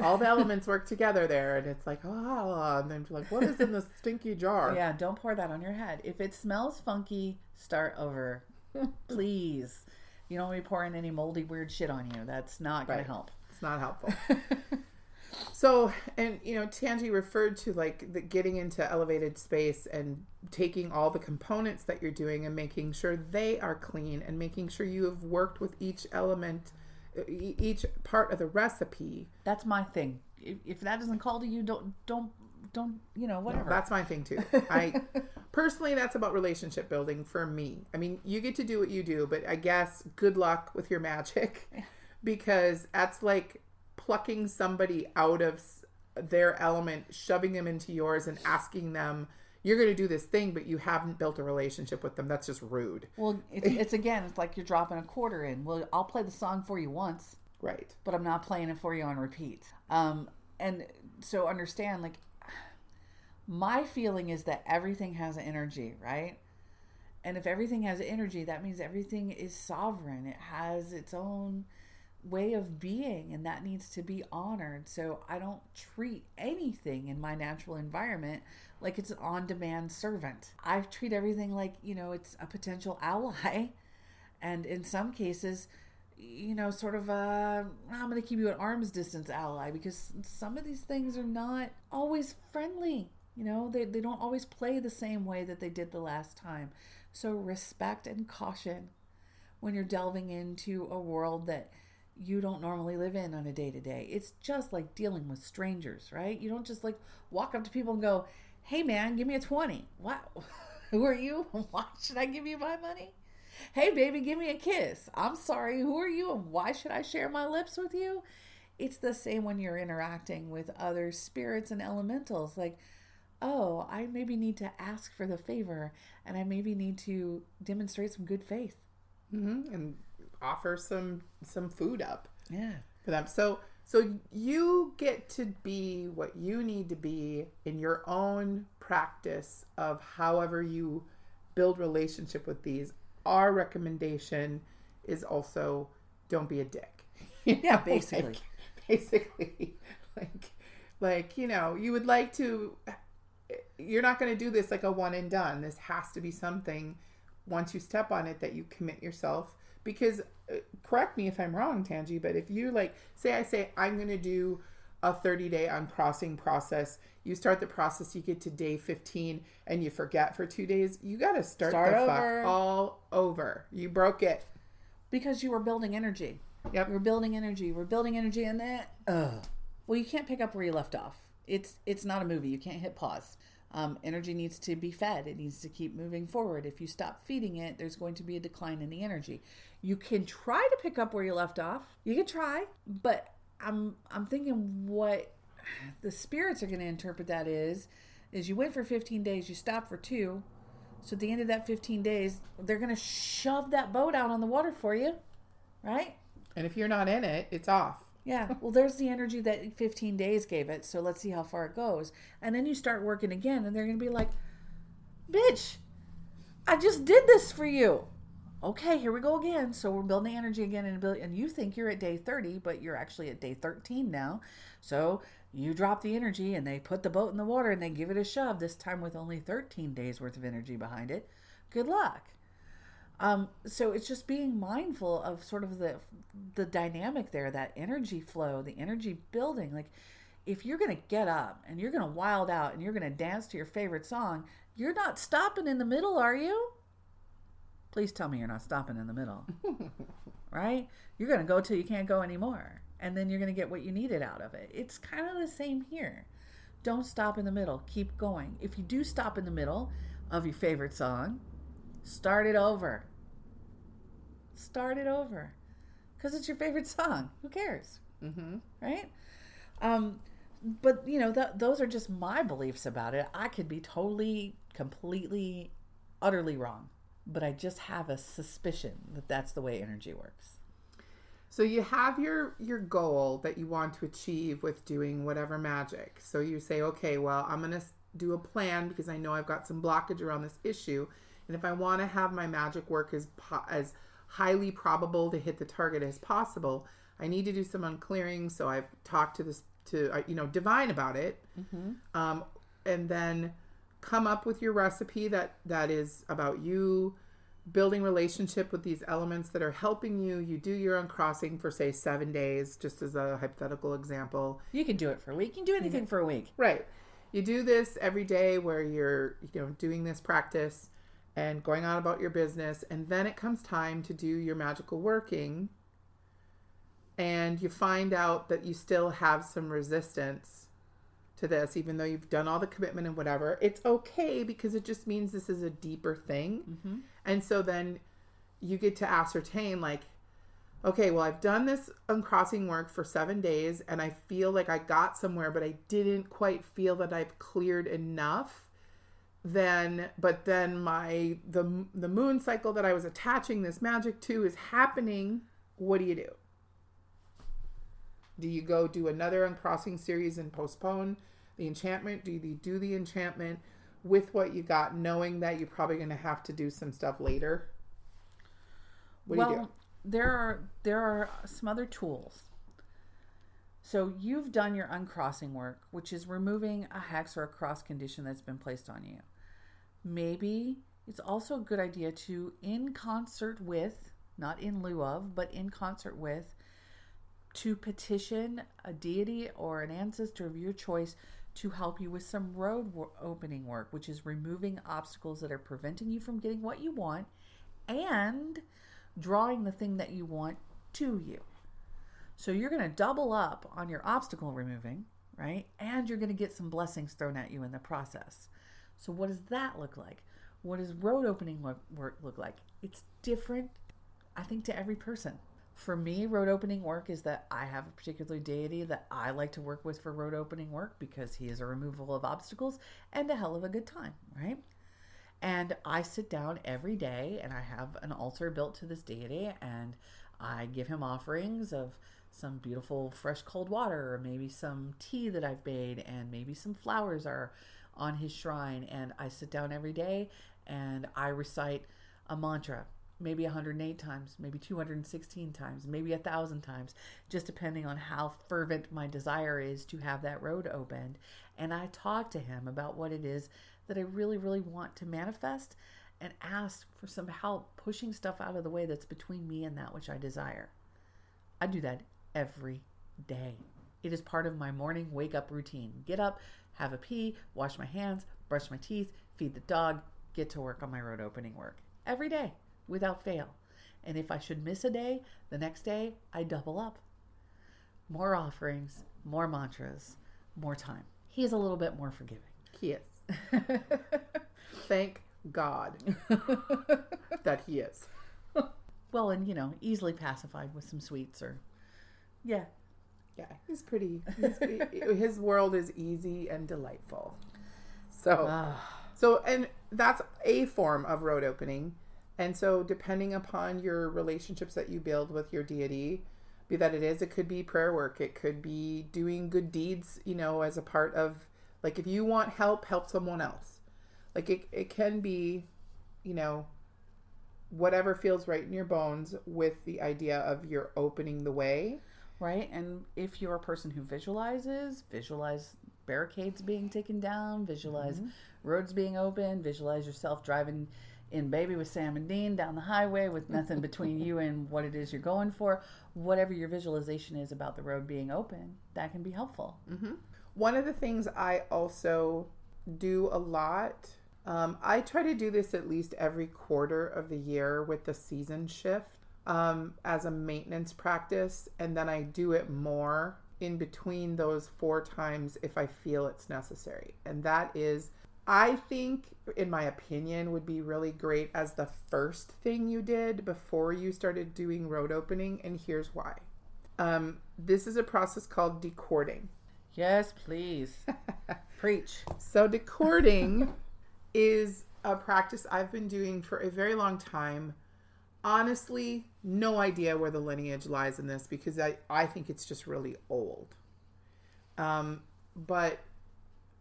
all the elements work together there, and it's like ah, and then you're like, what is in this stinky jar? Yeah, don't pour that on your head. If it smells funky, start over. Please. You don't want to be pouring any moldy, weird shit on you. That's not going Right. to help. It's not helpful. so, and you know, Tangee referred to like the getting into elevated space and taking all the components that you're doing and making sure they are clean and making sure you have worked with each element, each part of the recipe. That's my thing. If, if that doesn't call to you, don't, don't, don't, you know, whatever. That's my thing too. I personally, that's about relationship building for me. I mean, you get to do what you do, but I guess good luck with your magic because that's like plucking somebody out of their element, shoving them into yours and asking them, you're going to do this thing, but you haven't built a relationship with them. That's just rude. Well, it's, it's again, it's like you're dropping a quarter in. Well, I'll play the song for you once, Right. but I'm not playing it for you on repeat. Um, and so understand, like, my feeling is that everything has energy, right? And if everything has energy, that means everything is sovereign. It has its own way of being, and that needs to be honored. So I don't treat anything in my natural environment like it's an on demand servant. I treat everything like, you know, it's a potential ally. And in some cases, you know, sort of a, I'm going to keep you at arm's distance ally because some of these things are not always friendly. You know, they, they don't always play the same way that they did the last time. So respect and caution when you're delving into a world that you don't normally live in on a day to day. It's just like dealing with strangers, right? You don't just like walk up to people and go, "Hey man, give me a 20." Wow. Who are you? Why should I give you my money? Hey baby, give me a kiss. I'm sorry, who are you and why should I share my lips with you? It's the same when you're interacting with other spirits and elementals like oh, I maybe need to ask for the favor and I maybe need to demonstrate some good faith. hmm And offer some some food up Yeah. for them. So so you get to be what you need to be in your own practice of however you build relationship with these. Our recommendation is also don't be a dick. Yeah, basically. like, basically like like you know you would like to you're not going to do this like a one and done this has to be something once you step on it that you commit yourself because uh, correct me if i'm wrong Tangee but if you like say i say i'm going to do a 30 day uncrossing process you start the process you get to day 15 and you forget for two days you got to start, Start the over. fuck all over you broke it Because you were building energy. Yep. We're building energy. We're building energy and then ugh. Well, you can't pick up where you left off. It's it's not a movie. You can't hit pause. Um, energy needs to be fed. It needs to keep moving forward. If you stop feeding it, there's going to be a decline in the energy. You can try to pick up where you left off. You can try, but I'm I'm thinking what the spirits are going to interpret that is is you went for 15 days, you stopped for two. So at the end of that 15 days, they're going to shove that boat out on the water for you, right? and if you're not in it it's off Yeah. Well, there's the energy that 15 days gave it. So let's see how far it goes. And then you start working again, and they're going to be like, bitch, I just did this for you. Okay, here we go again. So we're building energy again and build, and you think you're at day 30, but you're actually at day 13 now. So you drop the energy and they put the boat in the water and they give it a shove, this time with only 13 days worth of energy behind it. Good luck. Um, so it's just being mindful of sort of the the dynamic there, that energy flow, the energy building. Like if you're gonna get up and you're gonna wild out and you're gonna dance to your favorite song, you're not stopping in the middle, are you? Please tell me you're not stopping in the middle. right? You're gonna go till you can't go anymore. And then you're gonna get what you needed out of it. It's kind of the same here. Don't stop in the middle. Keep going. If you do stop in the middle of your favorite song, start it over. Start it over. Because it's your favorite song. Who cares? mm-hmm. Right? Um, but, you know, th- those are just my beliefs about it. I could be totally, completely, utterly wrong. But I just have a suspicion that that's the way energy works. So you have your your goal that you want to achieve with doing whatever magic. So you say, okay, well, I'm going to do a plan because I know I've got some blockage around this issue, and if I want to have my magic work as po- as highly probable to hit the target as possible, I need to do some unclearing. So I've talked to this to uh, you know divine about it, um, and then come up with your recipe that that is about you building relationship with these elements that are helping you. You do your uncrossing for say seven days just as a hypothetical example. You can do it for a week. You can do anything for a week. right. You do this every day where you're you know doing this practice and going on about your business and then it comes time to do your magical working and you find out that you still have some resistance to this even though you've done all the commitment and whatever it's okay because it just means this is a deeper thing mm-hmm. and so then you get to ascertain like okay, well, I've done this uncrossing work for seven days and I feel like I got somewhere, but I didn't quite feel that I've cleared enough. Then, but then my the the moon cycle that I was attaching this magic to is happening. What do you do? Do you go do another uncrossing series and postpone the enchantment? Do you do the enchantment with what you got, knowing that you're probably going to have to do some stuff later? What well, do you do? there are there are some other tools. So you've done your uncrossing work, which is removing a hex or a cross condition that's been placed on you. Maybe it's also a good idea to, in concert with, not in lieu of, but in concert with, to petition a deity or an ancestor of your choice to help you with some road opening work, which is removing obstacles that are preventing you from getting what you want and drawing the thing that you want to you. So you're going to double up on your obstacle removing, right? And you're going to get some blessings thrown at you in the process. So what does that look like? What does road opening look, work look like? It's different, I think, to every person. For me, road opening work is that I have a particular deity that I like to work with for road opening work because he is a removal of obstacles and a hell of a good time, right? And I sit down every day and I have an altar built to this deity and I give him offerings of some beautiful fresh cold water or maybe some tea that I've made and maybe some flowers are on his shrine and I sit down every day and I recite a mantra maybe 108 times, maybe 216 times, maybe a thousand times, just depending on how fervent my desire is to have that road opened. And I talk to him about what it is that I really, really want to manifest and ask for some help pushing stuff out of the way that's between me and that which I desire. I do that every day. It is part of my morning wake up routine. Get up, have a pee, wash my hands, brush my teeth, feed the dog, get to work on my road opening work. Every day without fail. And if I should miss a day, the next day I double up. More offerings, more mantras, more time. He is a little bit more forgiving. He is. Thank God that he is. well, and you know, easily pacified with some sweets or, yeah. Yeah, he's pretty. He's, his world is easy and delightful. So, Ah. so, and that's a form of road opening. And so, depending upon your relationships that you build with your deity, be that it is, it could be prayer work, it could be doing good deeds, you know, as a part of, like, if you want help, help someone else. Like, it, it can be, you know, whatever feels right in your bones with the idea of you're opening the way. Right? And if you're a person who visualizes, visualize barricades being taken down, visualize roads being open, visualize yourself driving in baby with Sam and Dean down the highway with nothing between you and what it is you're going for. Whatever your visualization is about the road being open, that can be helpful. One of the things I also do a lot, um, I try to do this at least every quarter of the year with the season shift um, as a maintenance practice, and then I do it more in between those four times if I feel it's necessary. And that is, I think, in my opinion, would be really great as the first thing you did before you started doing road opening, and here's why. Um, this is a process called decording. Yes, please. Preach. So, decording is a practice I've been doing for a very long time. Honestly, no idea where the lineage lies in this because I, I think it's just really old. Um, but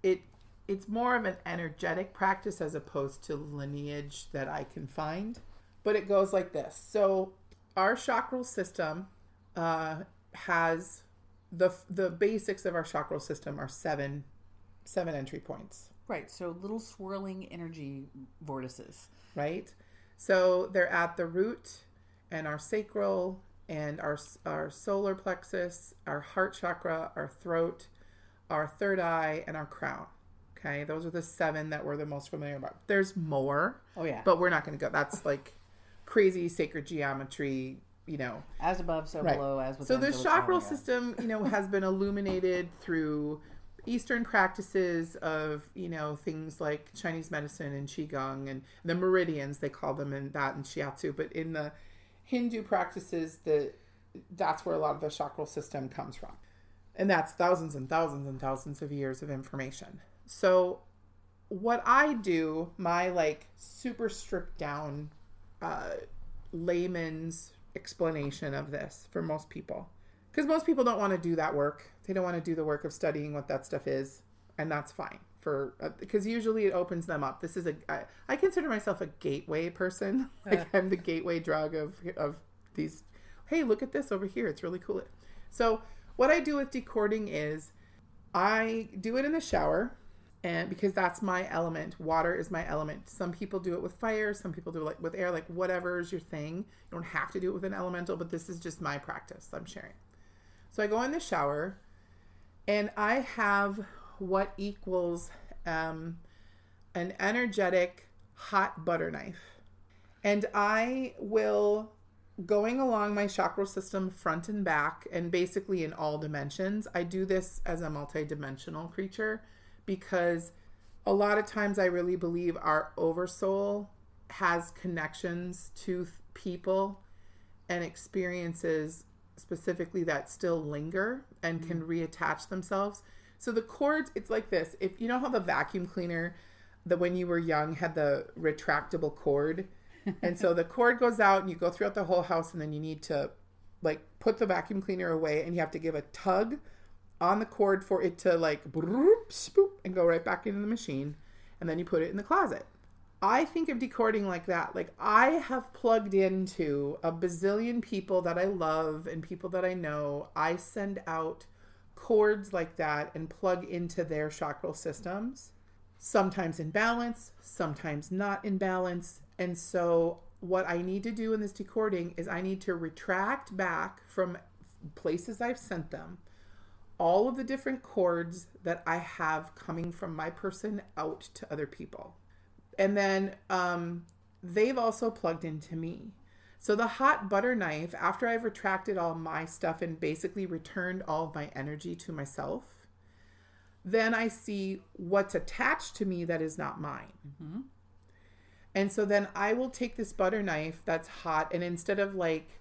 it it's more of an energetic practice as opposed to lineage that I can find. But it goes like this. So our chakral system uh, has the the basics of our chakral system are seven seven entry points. Right. So little swirling energy vortices. right? So they're at the root and our sacral and our our solar plexus, our heart chakra, our throat, our third eye, and our crown. Okay, those are the seven that we're the most familiar about. There's more, Oh, yeah. but we're not going to go. That's like crazy sacred geometry, you know. as above, so Right. below, as with So the chakra system, you know, has been illuminated through Eastern practices of, you know, things like Chinese medicine and Qigong and the meridians, they call them in that and Shiatsu. But in the Hindu practices, the that's where a lot of the chakral system comes from. And that's thousands and thousands and thousands of years of information. So, what I do, my like super stripped down uh, layman's explanation of this for most people, because most people don't want to do that work. They don't want to do the work of studying what that stuff is, and that's fine for because uh, usually it opens them up. This is a I, I consider myself a gateway person. like I'm the gateway drug of of these. Hey, look at this over here. It's really cool. So what I do with decording is I do it in the shower and because that's my element water is my element some people do it with fire some people do it like with air like whatever is your thing you don't have to do it with an elemental but this is just my practice i'm sharing so i go in the shower and i have what equals um, an energetic hot butter knife. And i will going along my chakra system front and back and basically in all dimensions i do this as a multi-dimensional creature because a lot of times i really believe our oversoul has connections to people and experiences specifically that still linger and can mm-hmm. reattach themselves so the cords it's like this if you know how the vacuum cleaner that when you were young had the retractable cord and so the cord goes out and you go throughout the whole house and then you need to like put the vacuum cleaner away and you have to give a tug on the cord for it to like spoop and go right back into the machine and then you put it in the closet. I think of decording like that. Like I have plugged into a bazillion people that I love and people that I know. I send out cords like that and plug into their chakral systems. Sometimes in balance, sometimes not in balance. And so, what I need to do in this decording is I need to retract back from places I've sent them all of the different cords that I have coming from my person out to other people. And then um, they've also plugged into me. So the hot butter knife, after I've retracted all my stuff and basically returned all of my energy to myself, then I see what's attached to me that is not mine. Mm-hmm. And so then I will take this butter knife that's hot and instead of like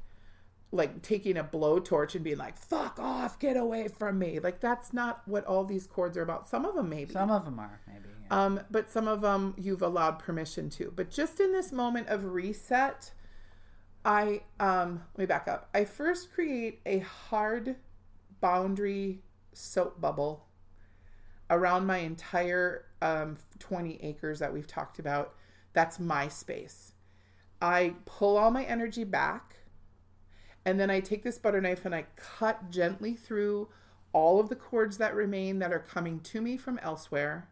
like taking a blowtorch and being like fuck off get away from me. Like that's not what all these cords are about. Some of them maybe. Some of them are maybe yeah. um but some of them you've allowed permission to. But just in this moment of reset i um let me back up. I first create a hard boundary soap bubble around my entire um 20 acres that we've talked about. That's my space. I pull all my energy back and then I take this butter knife and I cut gently through all of the cords that remain that are coming to me from elsewhere.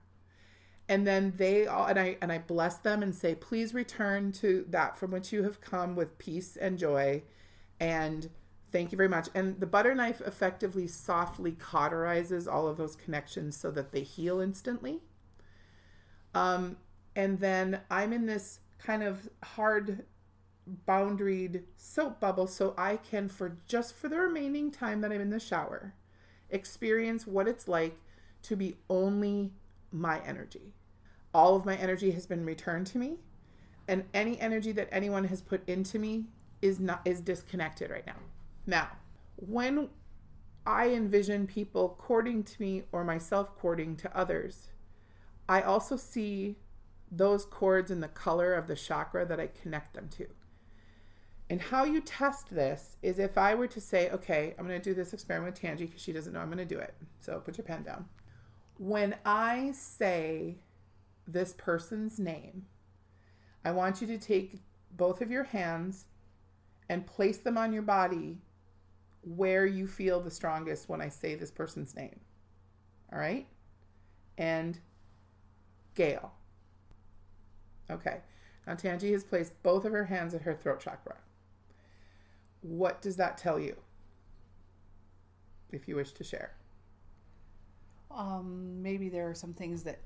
And then they all and I and I bless them and say, please return to that from which you have come with peace and joy. And thank you very much. And the butter knife effectively softly cauterizes all of those connections so that they heal instantly. Um, and then I'm in this kind of hard boundaried soap bubble so I can for just for the remaining time that I'm in the shower experience what it's like to be only my energy. All of my energy has been returned to me and any energy that anyone has put into me is not is disconnected right now. Now, when I envision people courting to me or myself courting to others, I also see those cords and the color of the chakra that I connect them to. And how you test this is if I were to say, okay, I'm going to do this experiment with Tangee because she doesn't know I'm going to do it. So put your pen down. When I say this person's name, I want you to take both of your hands and place them on your body where you feel the strongest when I say this person's name. All right? And Gail. Okay. Now Tangee has placed both of her hands at her throat chakra. What does that tell you? If you wish to share. Um, maybe there are some things that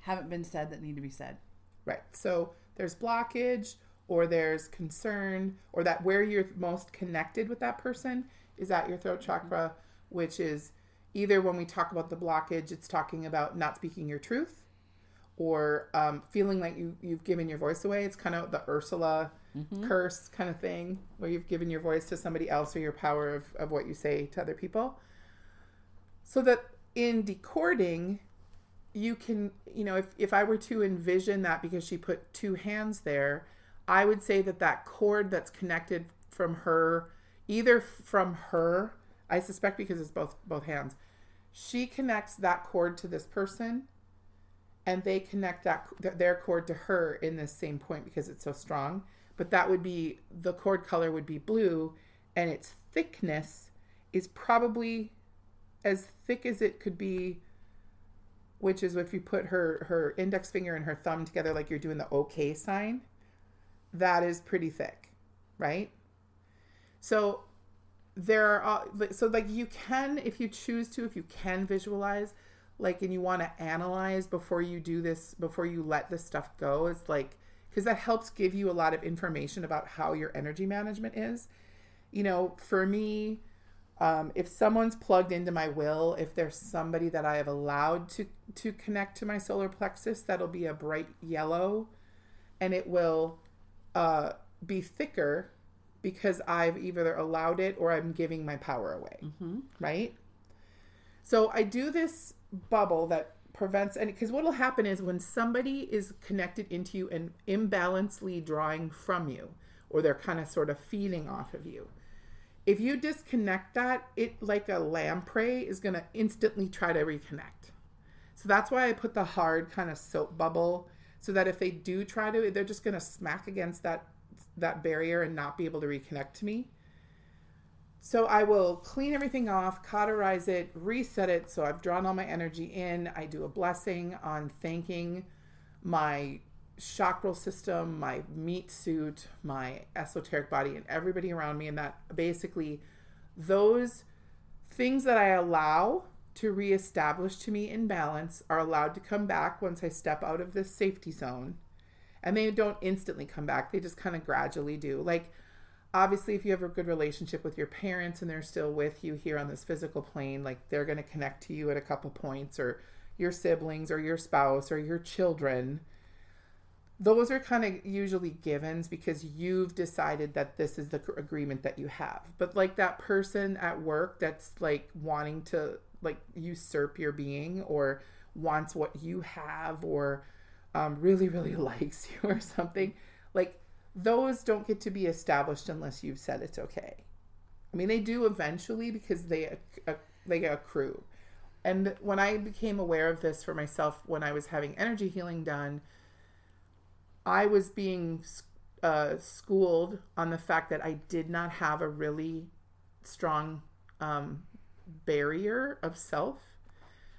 haven't been said that need to be said. Right. So there's blockage or there's concern or that where you're most connected with that person is at your throat chakra, which is either when we talk about the blockage, it's talking about not speaking your truth or um, feeling like you, you've given your voice away. It's kind of the Ursula Mm-hmm. curse kind of thing, where you've given your voice to somebody else or your power of, of what you say to other people. So that in decording, you can, you know, if, if I were to envision that because she put two hands there, I would say that that cord that's connected from her, either from her, I suspect because it's both both hands, she connects that cord to this person, and they connect that their cord to her in this same point because it's so strong. But that would be the cord color would be blue, and its thickness is probably as thick as it could be which is if you put her her index finger and her thumb together like you're doing the okay sign that is pretty thick right? So there are so like you can if you choose to if you can visualize like and you want to analyze before you do this before you let this stuff go it's like because that helps give you a lot of information about how your energy management is you know for me um, if someone's plugged into my will, if there's somebody that I have allowed to to connect to my solar plexus, that'll be a bright yellow, and it will uh, be thicker because I've either allowed it or I'm giving my power away. Mm-hmm. Right. So I do this bubble that prevents any because what will happen is when somebody is connected into you and imbalancedly drawing from you, or they're kind of sort of feeding off of you if you disconnect that, it like a lamprey is going to instantly try to reconnect. So that's why I put the hard kind of soap bubble so that if they do try to, they're just going to smack against that that barrier and not be able to reconnect to me. So I will clean everything off, cauterize it, reset it. So I've drawn all my energy in. I do a blessing on thanking my chakral system, my meat suit, my esoteric body, and everybody around me. And that basically, those things that I allow to reestablish to me in balance are allowed to come back once I step out of this safety zone. And they don't instantly come back, they just kind of gradually do. Like, obviously, if you have a good relationship with your parents and they're still with you here on this physical plane, like they're going to connect to you at a couple points, or your siblings, or your spouse, or your children those are kind of usually givens because you've decided that this is the agreement that you have. But like that person at work that's like wanting to like usurp your being or wants what you have or um, really, really likes you or something, like those don't get to be established unless you've said it's okay. I mean, they do eventually because they uh, they accrue. And when I became aware of this for myself when I was having energy healing done, I was being uh, schooled on the fact that I did not have a really strong um, barrier of self.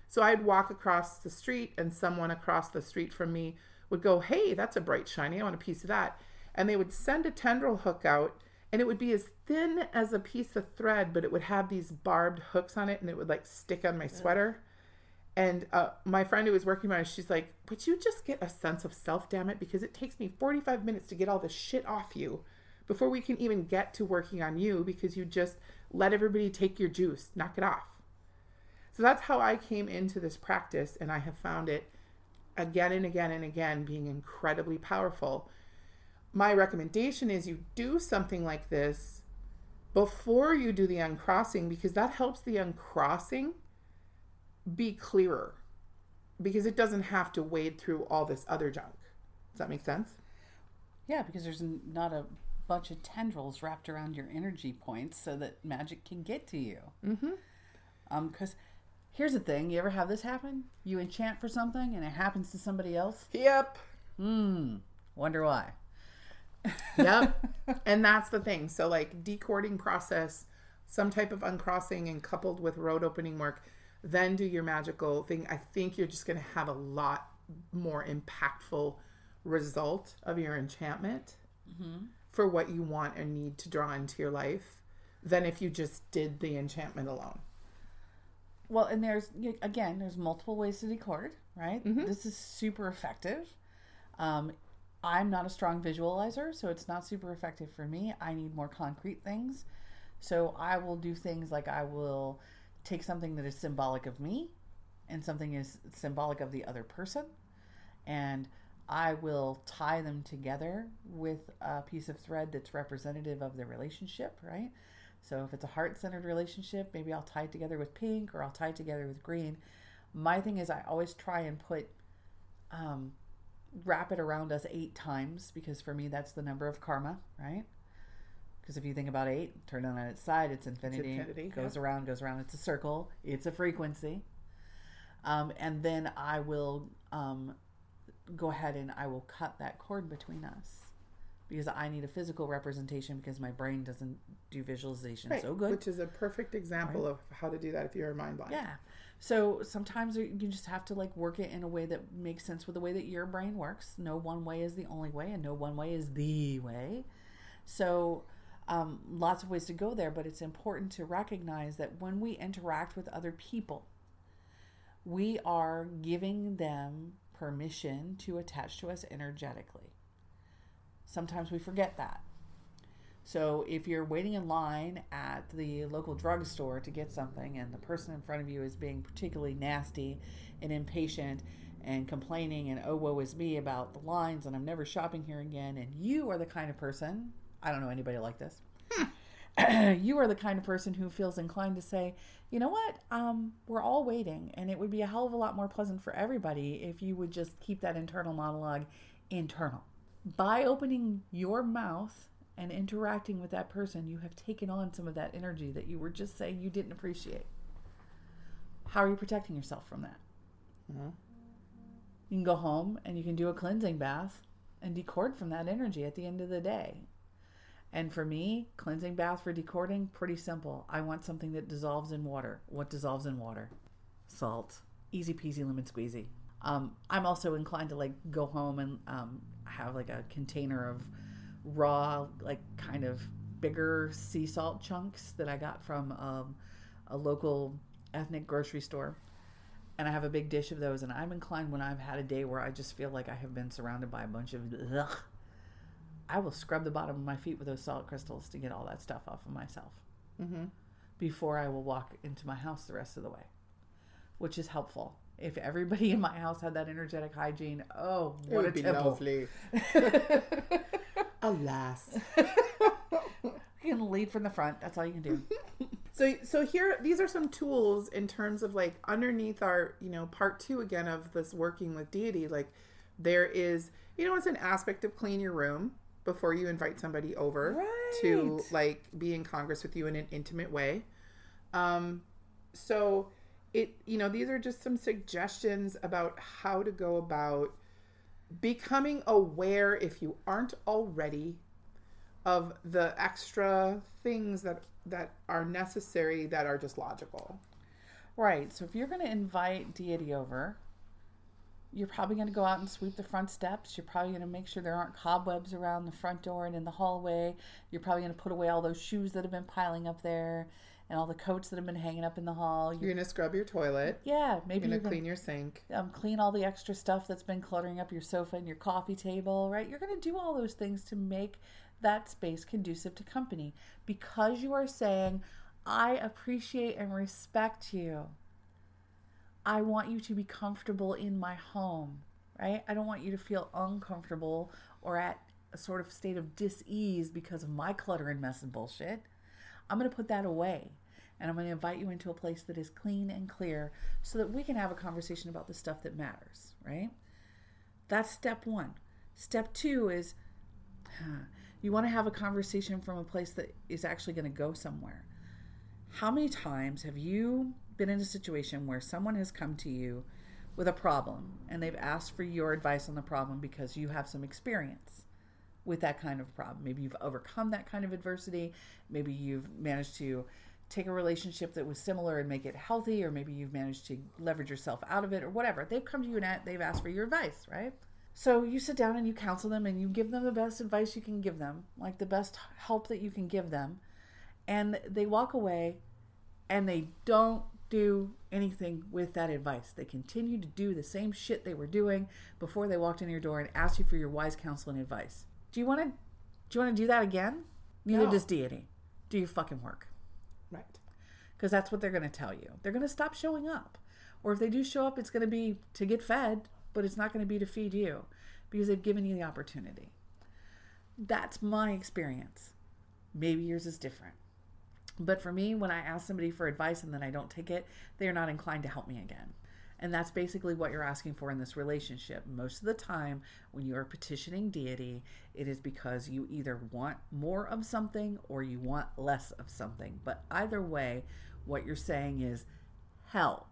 So I'd walk across the street, and someone across the street from me would go, Hey, that's a bright, shiny. I want a piece of that. And they would send a tendril hook out, and it would be as thin as a piece of thread, but it would have these barbed hooks on it, and it would like stick on my sweater. And uh, my friend who was working on it, she's like, Would you just get a sense of self, damn it? Because it takes me 45 minutes to get all this shit off you before we can even get to working on you because you just let everybody take your juice, knock it off. So that's how I came into this practice, and I have found it again and again and again being incredibly powerful. My recommendation is you do something like this before you do the uncrossing because that helps the uncrossing be clearer because it doesn't have to wade through all this other junk. Does that make sense? Yeah, because there's not a bunch of tendrils wrapped around your energy points so that magic can get to you. Mm-hmm. Um, because here's the thing: you ever have this happen? You enchant for something and it happens to somebody else. Yep. Hmm. Wonder why. Yep. And that's the thing. So, like decording process, some type of uncrossing, and coupled with road opening work then do your magical thing. I think you're just going to have a lot more impactful result of your enchantment mm-hmm. for what you want and need to draw into your life than if you just did the enchantment alone. Well, and there's again, there's multiple ways to decord, right? Mm-hmm. This is super effective. Um, I'm not a strong visualizer, so it's not super effective for me. I need more concrete things. So I will do things like I will take something that is symbolic of me and something is symbolic of the other person and I will tie them together with a piece of thread that's representative of the relationship, right? So if it's a heart centered relationship, maybe I'll tie it together with pink or I'll tie it together with green. My thing is, I always try and put, um, wrap it around us eight times because for me, that's the number of karma, right? Because if you think about eight, turn it on its side, it's infinity. infinity, goes around, goes around. It's a circle. It's a frequency. Um, and then I will um, go ahead and I will cut that cord between us because I need a physical representation because my brain doesn't do visualization Right, so good. Which is a perfect example of how to do that if you're a mind blind. Yeah. So sometimes you just have to like work it in a way that makes sense with the way that your brain works. No one way is the only way, and no one way is the way. So um, lots of ways to go there, but it's important to recognize that when we interact with other people, we are giving them permission to attach to us energetically. Sometimes we forget that. So if you're waiting in line at the local drugstore to get something and the person in front of you is being particularly nasty and impatient and complaining and oh woe is me about the lines and I'm never shopping here again and you are the kind of person I don't know anybody like this. you are the kind of person who feels inclined to say, you know what, um, we're all waiting, and it would be a hell of a lot more pleasant for everybody if you would just keep that internal monologue internal. By opening your mouth and interacting with that person, you have taken on some of that energy that you were just saying you didn't appreciate. How are you protecting yourself from that? Mhm. You can go home and you can do a cleansing bath and decord from that energy at the end of the day. And for me, cleansing bath for decording, pretty simple. I want something that dissolves in water. What dissolves in water? Salt. Easy peasy lemon squeezy. Um, I'm also inclined to like go home and um, have like a container of raw, like kind of bigger sea salt chunks that I got from um, a local ethnic grocery store. And I have a big dish of those. And I'm inclined when I've had a day where I just feel like I have been surrounded by a bunch of ugh, I will scrub the bottom of my feet with those salt crystals to get all that stuff off of myself Mm-hmm. before I will walk into my house the rest of the way, which is helpful. If everybody in my house had that energetic hygiene, oh, It what a would be temple! lovely. Alas. you can lead from the front. That's all you can do. So so here these are some tools in terms of like underneath our, you know, part 2 again of this working with deity like there is you know it's an aspect of clean your room before you invite somebody over to like be in congress with you in an intimate way. Um so it you know these are just some suggestions about how to go about becoming aware if you aren't already of the extra things that that are necessary that are just logical. Right. So if you're going to invite deity over, you're probably going to go out and sweep the front steps. You're probably going to make sure there aren't cobwebs around the front door and in the hallway. You're probably going to put away all those shoes that have been piling up there and all the coats that have been hanging up in the hall. You're gonna scrub your toilet. yeah, maybe You're you're gonna clean your sink. um, clean all the extra stuff that's been cluttering up your sofa and your coffee table, right? You're going to do all those things to make that space conducive to company because you are saying, I appreciate and respect you. I want you to be comfortable in my home, right? I don't want you to feel uncomfortable or at a sort of state of dis-ease because of my clutter and mess and bullshit. I'm going to put that away and I'm going to invite you into a place that is clean and clear so that we can have a conversation about the stuff that matters, right? That's step one. Step two is huh, you want to have a conversation from a place that is actually going to go somewhere. How many times have you been in a situation where someone has come to you with a problem and they've asked for your advice on the problem because you have some experience with that kind of problem? Maybe you've overcome that kind of adversity. Maybe you've managed to take a relationship that was similar and make it healthy, or maybe you've managed to leverage yourself out of it, or whatever. They've come to you and they've asked for your advice, right? So you sit down and you counsel them and you give them the best advice you can give them, like the best help that you can give them. And they walk away and they don't do anything with that advice. They continue to do the same shit they were doing before they walked in your door and asked you for your wise counsel and advice. Do you want to do you want to do that again? Neither No. does deity. Do your fucking work Right. because that's what they're going to tell you. They're going to stop showing up. Or if they do show up, it's going to be to get fed, but it's not going to be to feed you because they've given you the opportunity. That's my experience. Maybe yours is different. But for me, when I ask somebody for advice and then I don't take it, they are not inclined to help me again. And that's basically what you're asking for in this relationship. Most of the time, when you are petitioning deity, it is because you either want more of something or you want less of something. But either way, what you're saying is help.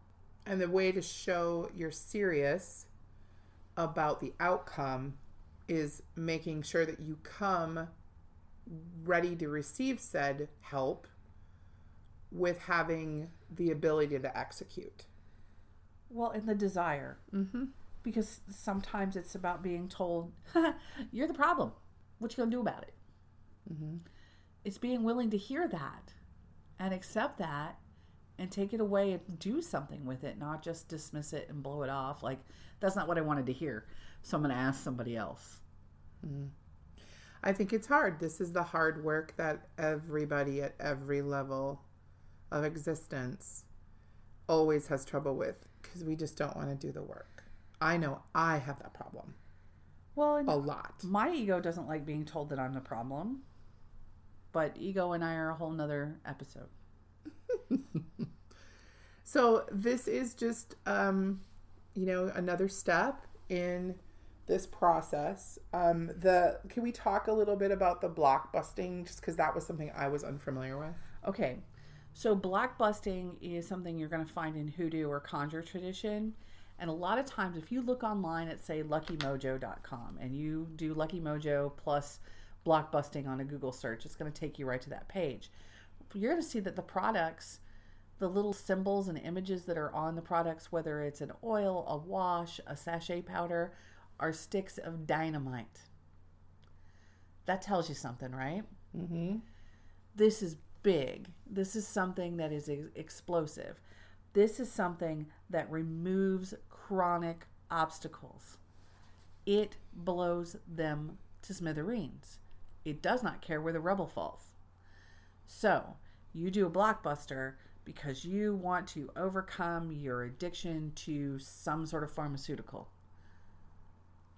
And the way to show you're serious about the outcome is making sure that you come ready to receive said help with having the ability to execute. Well, and the desire. Mm-hmm. Because sometimes it's about being told, you're the problem. What you going to do about it? Mm-hmm. It's being willing to hear that and accept that and take it away and do something with it, not just dismiss it and blow it off. Like, that's not what I wanted to hear. So I'm going to ask somebody else. Mm-hmm. I think it's hard. This is the hard work that everybody at every level of existence always has trouble with because we just don't want to do the work. I know I have that problem. Well, a lot. My ego doesn't like being told that I'm the problem, but ego and I are a whole nother episode. so this is just, um, you know, another step in this process. Um, the can we talk a little bit about the block busting, just because that was something I was unfamiliar with. Okay, so block busting is something you're going to find in hoodoo or conjure tradition. And a lot of times, if you look online at, say, luckymojo.com and you do Lucky Mojo plus block busting on a Google search, it's going to take you right to that page. You're going to see that the products, the little symbols and images that are on the products, whether it's an oil, a wash, a sachet powder, are sticks of dynamite. That tells you something, right? Mm-hmm. This is big. This is something that is ex- explosive. This is something that removes chronic obstacles. It blows them to smithereens. It does not care where the rubble falls. So, you do a blockbuster because you want to overcome your addiction to some sort of pharmaceutical.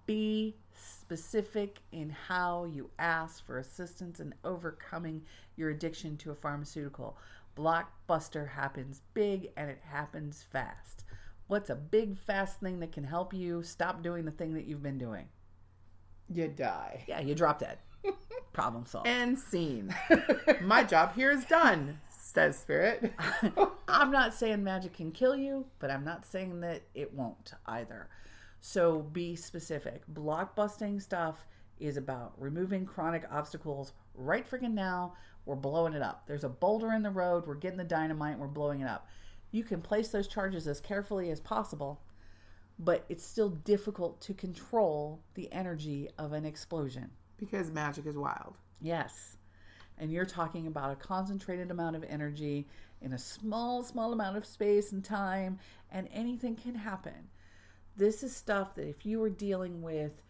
Be specific in how you ask for assistance in overcoming your addiction to a pharmaceutical. Blockbuster happens big and it happens fast. What's a big, fast thing that can help you stop doing the thing that you've been doing? You die. Yeah, you drop dead. Problem solved. And scene. My job here is done, says Spirit. I'm not saying magic can kill you, but I'm not saying that it won't either. So be specific. Blockbusting stuff is about removing chronic obstacles right freaking now. We're blowing it up. There's a boulder in the road. We're getting the dynamite. We're blowing it up. You can place those charges as carefully as possible, but it's still difficult to control the energy of an explosion. Because magic is wild. Yes. And you're talking about a concentrated amount of energy in a small, small amount of space and time, and anything can happen. This is stuff that if you were dealing with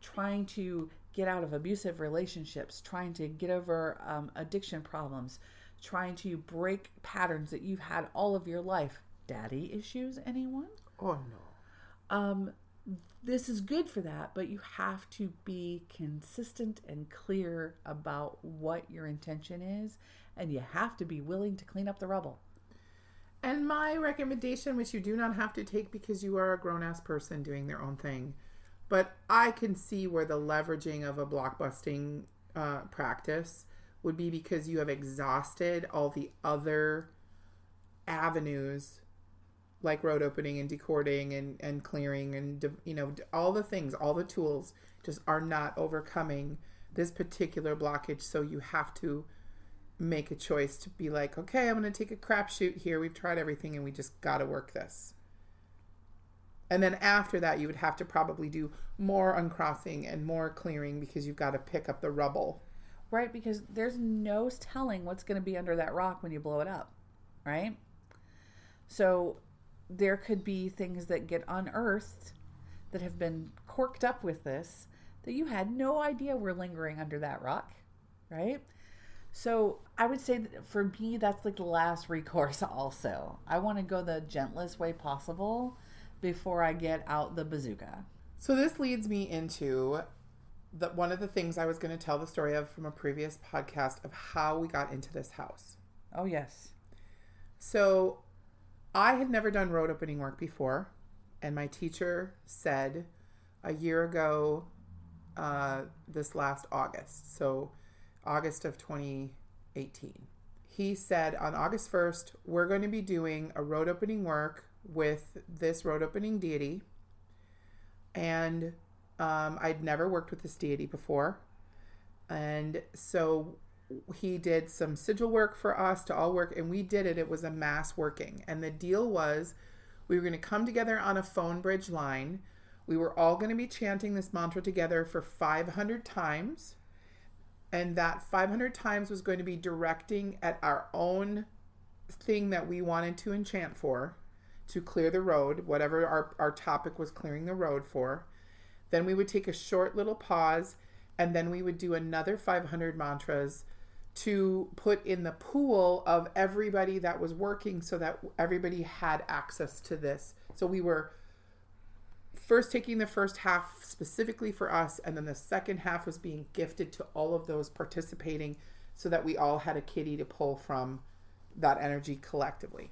trying to get out of abusive relationships, trying to get over um, addiction problems, trying to break patterns that you've had all of your life. Daddy issues, anyone? Oh, no. Um, this is good for that, but you have to be consistent and clear about what your intention is, and you have to be willing to clean up the rubble. And my recommendation, which you do not have to take because you are a grown ass person doing their own thing, but I can see where the leveraging of a blockbusting uh, practice would be because you have exhausted all the other avenues like road opening and decording and, and clearing and you know all the things all the tools just are not overcoming this particular blockage. So you have to make a choice to be like okay i'm going to take a crapshoot here. We've tried everything and we just got to work this. And then after that you would have to probably do more uncrossing and more clearing because you've got to pick up the rubble. Right because there's no telling what's going to be under that rock when you blow it up right? So there could be things that get unearthed that have been corked up with this that you had no idea were lingering under that rock, right? So I would say that for me, that's like the last recourse, also. I want to go the gentlest way possible before I get out the bazooka. So this leads me into the one of the things I was going to tell the story of from a previous podcast of how we got into this house. Oh yes. So I had never done road opening work before, and my teacher said a year ago, uh, this last August, so August of 2018, he said on August 1st, we're going to be doing a road opening work with this road opening deity. And um, I'd never worked with this deity before. And so he did some sigil work for us to all work, and we did it. It was a mass working. And the deal was we were going to come together on a phone bridge line. We were all going to be chanting this mantra together for 500 times. And that 500 times was going to be directing at our own thing that we wanted to enchant for to clear the road, whatever our, our topic was clearing the road for. Then we would take a short little pause and then we would do another 500 mantras to put in the pool of everybody that was working so that everybody had access to this. So we were first taking the first half specifically for us, and then the second half was being gifted to all of those participating so that we all had a kitty to pull from that energy collectively.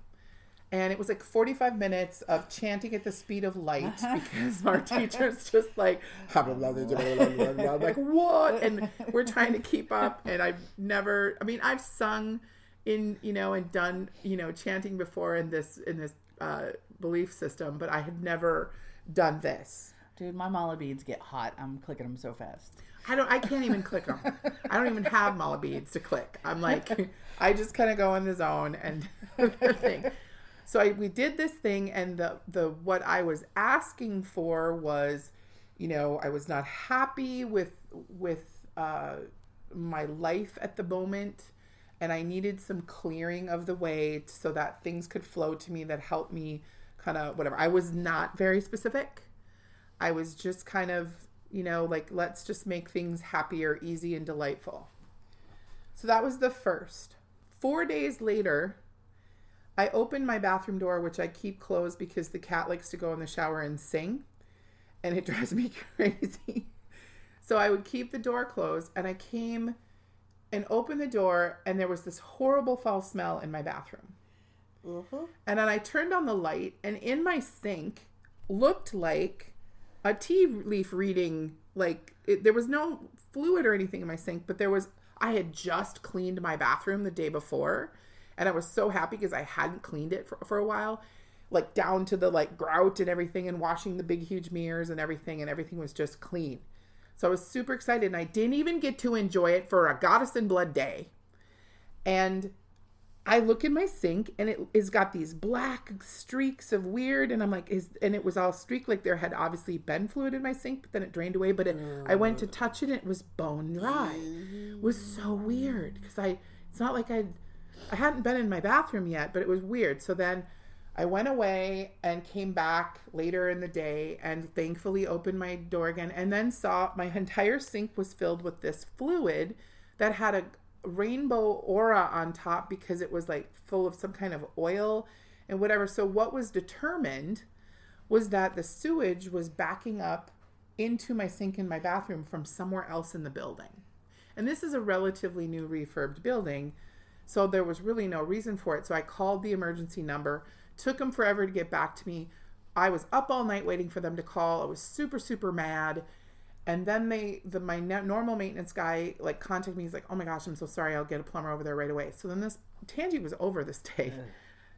And it was like 45 minutes of chanting at the speed of light because our teacher's just like like what? And we're trying to keep up and i've never i mean i've sung in you know and done you know chanting before in this in this uh, belief system but i had never done this dude my mala beads get hot i'm clicking them so fast I don't. I can't even click them. I don't even have mala beads to click. I'm like, I just kind of go in the zone and the thing. So I, we did this thing, and the the what I was asking for was, you know, I was not happy with with uh, my life at the moment, and I needed some clearing of the way so that things could flow to me that helped me kind of whatever. I was not very specific. I was just kind of, you know, like let's just make things happier, easy, and delightful. So that was the first. Four days later, I open my bathroom door, which I keep closed because the cat likes to go in the shower and sing, and it drives me crazy. so I would keep the door closed, and I came and opened the door, and there was this horrible foul smell in my bathroom. Mm-hmm. And then I turned on the light, and in my sink looked like a tea leaf reading. Like it, there was no fluid or anything in my sink, but there was. I had just cleaned my bathroom the day before, and I was so happy because I hadn't cleaned it for, for a while, like down to the like grout and everything, and washing the big huge mirrors and everything, and everything was just clean. So I was super excited, and I didn't even get to enjoy it for a Goddess in Blood day. And I look in my sink, and it has got these black streaks of weird, and I'm like, is and it was all streaked like there had obviously been fluid in my sink, but then it drained away. But it, I went to touch it, and it was bone dry. It was so weird because I. It's not like I'd I hadn't been in my bathroom yet, but it was weird. So then I went away and came back later in the day and thankfully opened my door again and then saw my entire sink was filled with this fluid that had a rainbow aura on top because it was like full of some kind of oil and whatever. So what was determined was that the sewage was backing up into my sink in my bathroom from somewhere else in the building. And this is a relatively new refurbed building. So there was really no reason for it. So I called the emergency number, took them forever to get back to me. I was up all night waiting for them to call. I was super, super mad. And then they, the my normal maintenance guy, like contacted me. He's like, "Oh my gosh, I'm so sorry. I'll get a plumber over there right away." So then this Tangee was over this day.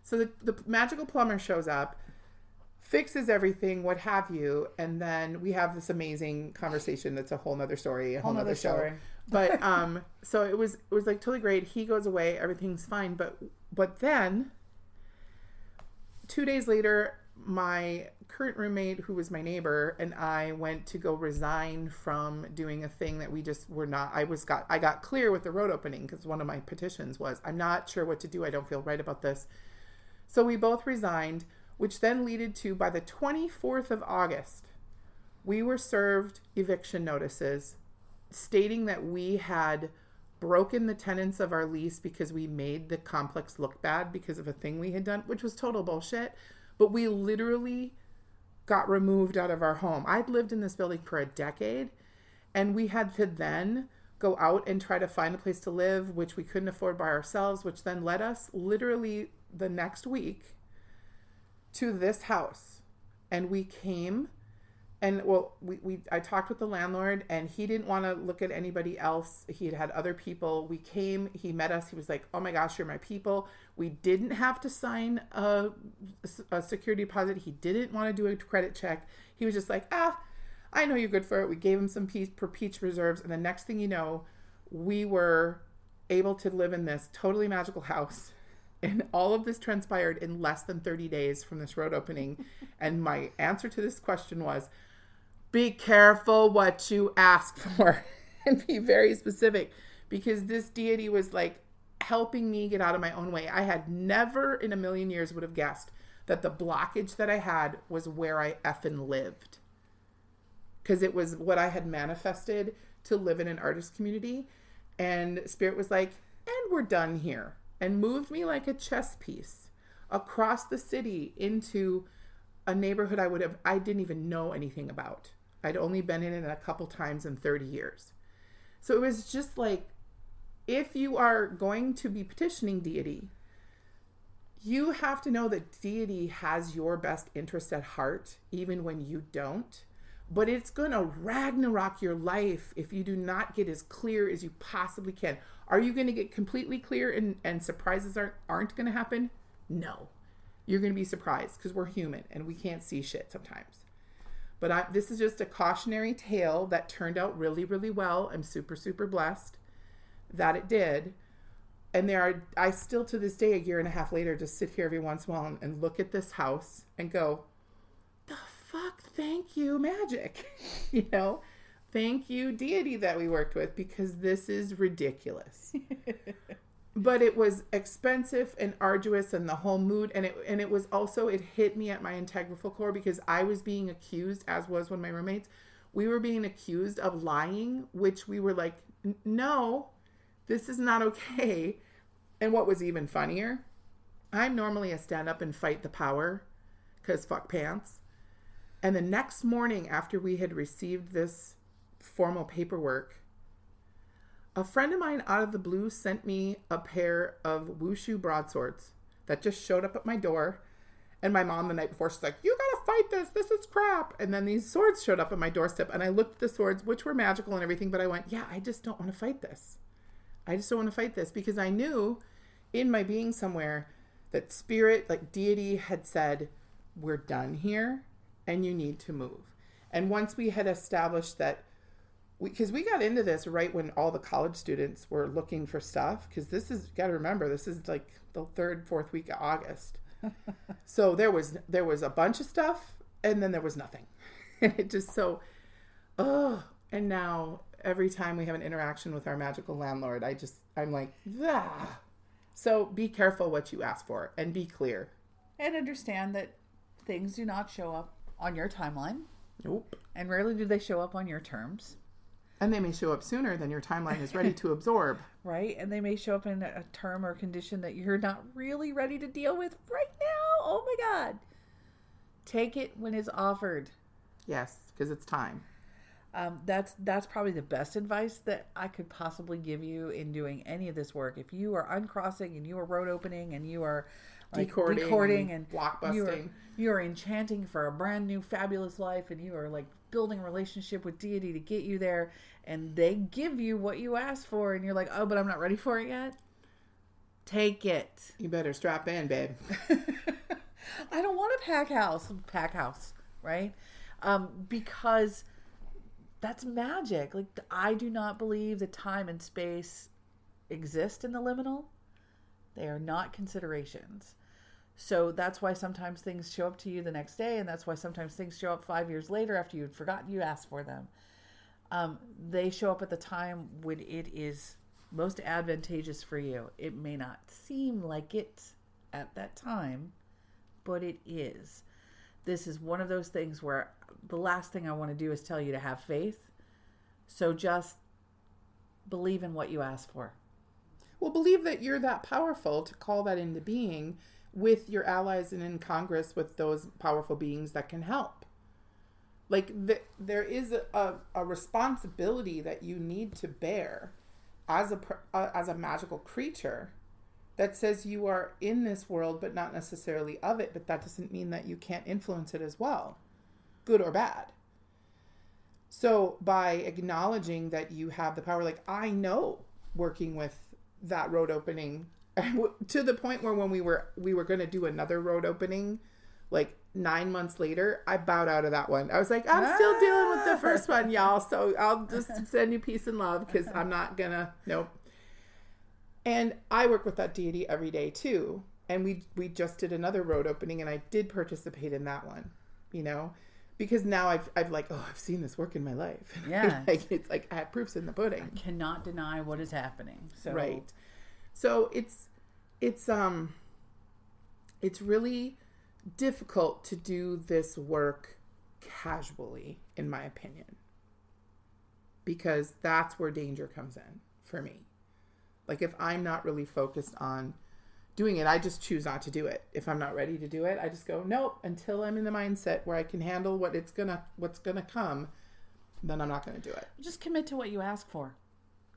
So the, the magical plumber shows up, fixes everything, what have you, and then we have this amazing conversation. That's a whole nother story, a whole, whole nother show. Story but um so it was it was like totally great he goes away everything's fine but but then two days later my current roommate who was my neighbor and i went to go resign from doing a thing that we just were not i was got i got clear with the road opening because one of my petitions was i'm not sure what to do i don't feel right about this so we both resigned which then leaded to by the 24th of august we were served eviction notices stating that we had broken the tenants of our lease because we made the complex look bad because of a thing we had done, which was total bullshit. But we literally got removed out of our home. I'd lived in this building for a decade, and we had to then go out and try to find a place to live, which we couldn't afford by ourselves, which then led us literally the next week to this house. And we came and well we, we i talked with the landlord and he didn't want to look at anybody else. He had had other people. We came he met us he was like oh my gosh you're my people. We didn't have to sign a, a security deposit. He didn't want to do a credit check. He was just like ah i know you're good for it. We gave him some peace per peach reserves and the next thing you know we were able to live in this totally magical house. And all of this transpired in less than 30 days from this road opening. And my answer to this question was be careful what you ask for and be very specific because this deity was like helping me get out of my own way. I had never in a million years would have guessed that the blockage that I had was where I effing lived. Because it was what I had manifested to live in an artist community. And Spirit was like, and we're done here. And moved me like a chess piece across the city into a neighborhood I would have, I didn't even know anything about. I'd only been in it a couple times in 30 years. So it was just like, if you are going to be petitioning deity, you have to know that deity has your best interest at heart, even when you don't. But it's going to ragnarok your life if you do not get as clear as you possibly can. Are you going to get completely clear and, and surprises aren't, aren't going to happen? No. You're going to be surprised because we're human and we can't see shit sometimes. But I, this is just a cautionary tale that turned out really, really well. I'm super, super blessed that it did. And there are, I still to this day, a year and a half later, just sit here every once in a while and look at this house and go, the fuck, thank you, magic. you know, thank you, deity that we worked with, because this is ridiculous. but it was expensive and arduous and the whole mood and it and it was also it hit me at my integral core because I was being accused as was one of my roommates we were being accused of lying which we were like no this is not okay. And what was even funnier I'm normally a stand up and fight the power cuz fuck pants. And the next morning after we had received this formal paperwork a friend of mine out of the blue sent me a pair of wushu broadswords that just showed up at my door. And my mom the night before, she's like, You gotta fight this. This is crap. And then these swords showed up at my doorstep. And I looked at the swords, which were magical and everything, but I went, Yeah, I just don't want to fight this. I just don't want to fight this because I knew in my being somewhere that spirit, like deity, had said, We're done here and you need to move. And once we had established that because we, we, got into this right when all the college students were looking for stuff because this is got to remember this is like the third fourth week of august. So there was there was a bunch of stuff and then there was nothing. And it just so oh and now every time we have an interaction with our magical landlord i just i'm like ah so be careful what you ask for and be clear. And understand that things do not show up on your timeline. Nope. And rarely do they show up on your terms and they may show up sooner than your timeline is ready to absorb. Right. And they may show up in a term or condition that you're not really ready to deal with right now. Oh my God. Take it when it's offered. Yes, because it's time. Um, that's that's probably the best advice that I could possibly give you in doing any of this work. If you are uncrossing and you are road opening and you are like decording, decording and, blockbusting, you are, you are enchanting for a brand new fabulous life, and you are like building a relationship with deity to get you there and they give you what you asked for and you're like oh but i'm not ready for it yet. Take it. You better strap in babe. I don't want a pack house pack house right? Um, because that's magic. Like i do not believe that time and space exist in the liminal. They are not considerations so that's why sometimes things show up to you the next day, and that's why sometimes things show up five years later after you'd forgotten you asked for them. Um, they show up at the time when it is most advantageous for you. It may not seem like it at that time, but it is. This is one of those things where the last thing I want to do is tell you to have faith. So just believe in what you ask for. Well, believe that you're that powerful to call that into being with your allies and in Congress with those powerful beings that can help. Like the, there is a, a, responsibility that you need to bear as a uh, as a magical creature that says you are in this world but not necessarily of it but that doesn't mean that you can't influence it as well good or bad so by acknowledging that you have the power like i know working with that road opening to the point where when we were we were going to do another road opening like nine months later i bowed out of that one. I was like i'm still dealing with the first one ah. y'all so i'll just send you peace and love because i'm not gonna nope. And i work with that deity every day too and we we just did another road opening and i did participate in that one you know? Because now i've i've like oh i've seen this work in my life. Yeah. like it's like i have proofs in the pudding. Cannot deny what is happening. So right so it's it's um it's really difficult to do this work casually in my opinion because that's where danger comes in for me like if i'm not really focused on doing it i just choose not to do it if i'm not ready to do it i just go nope until i'm in the mindset where i can handle what it's gonna what's gonna come then i'm not gonna do it just commit to what you ask for.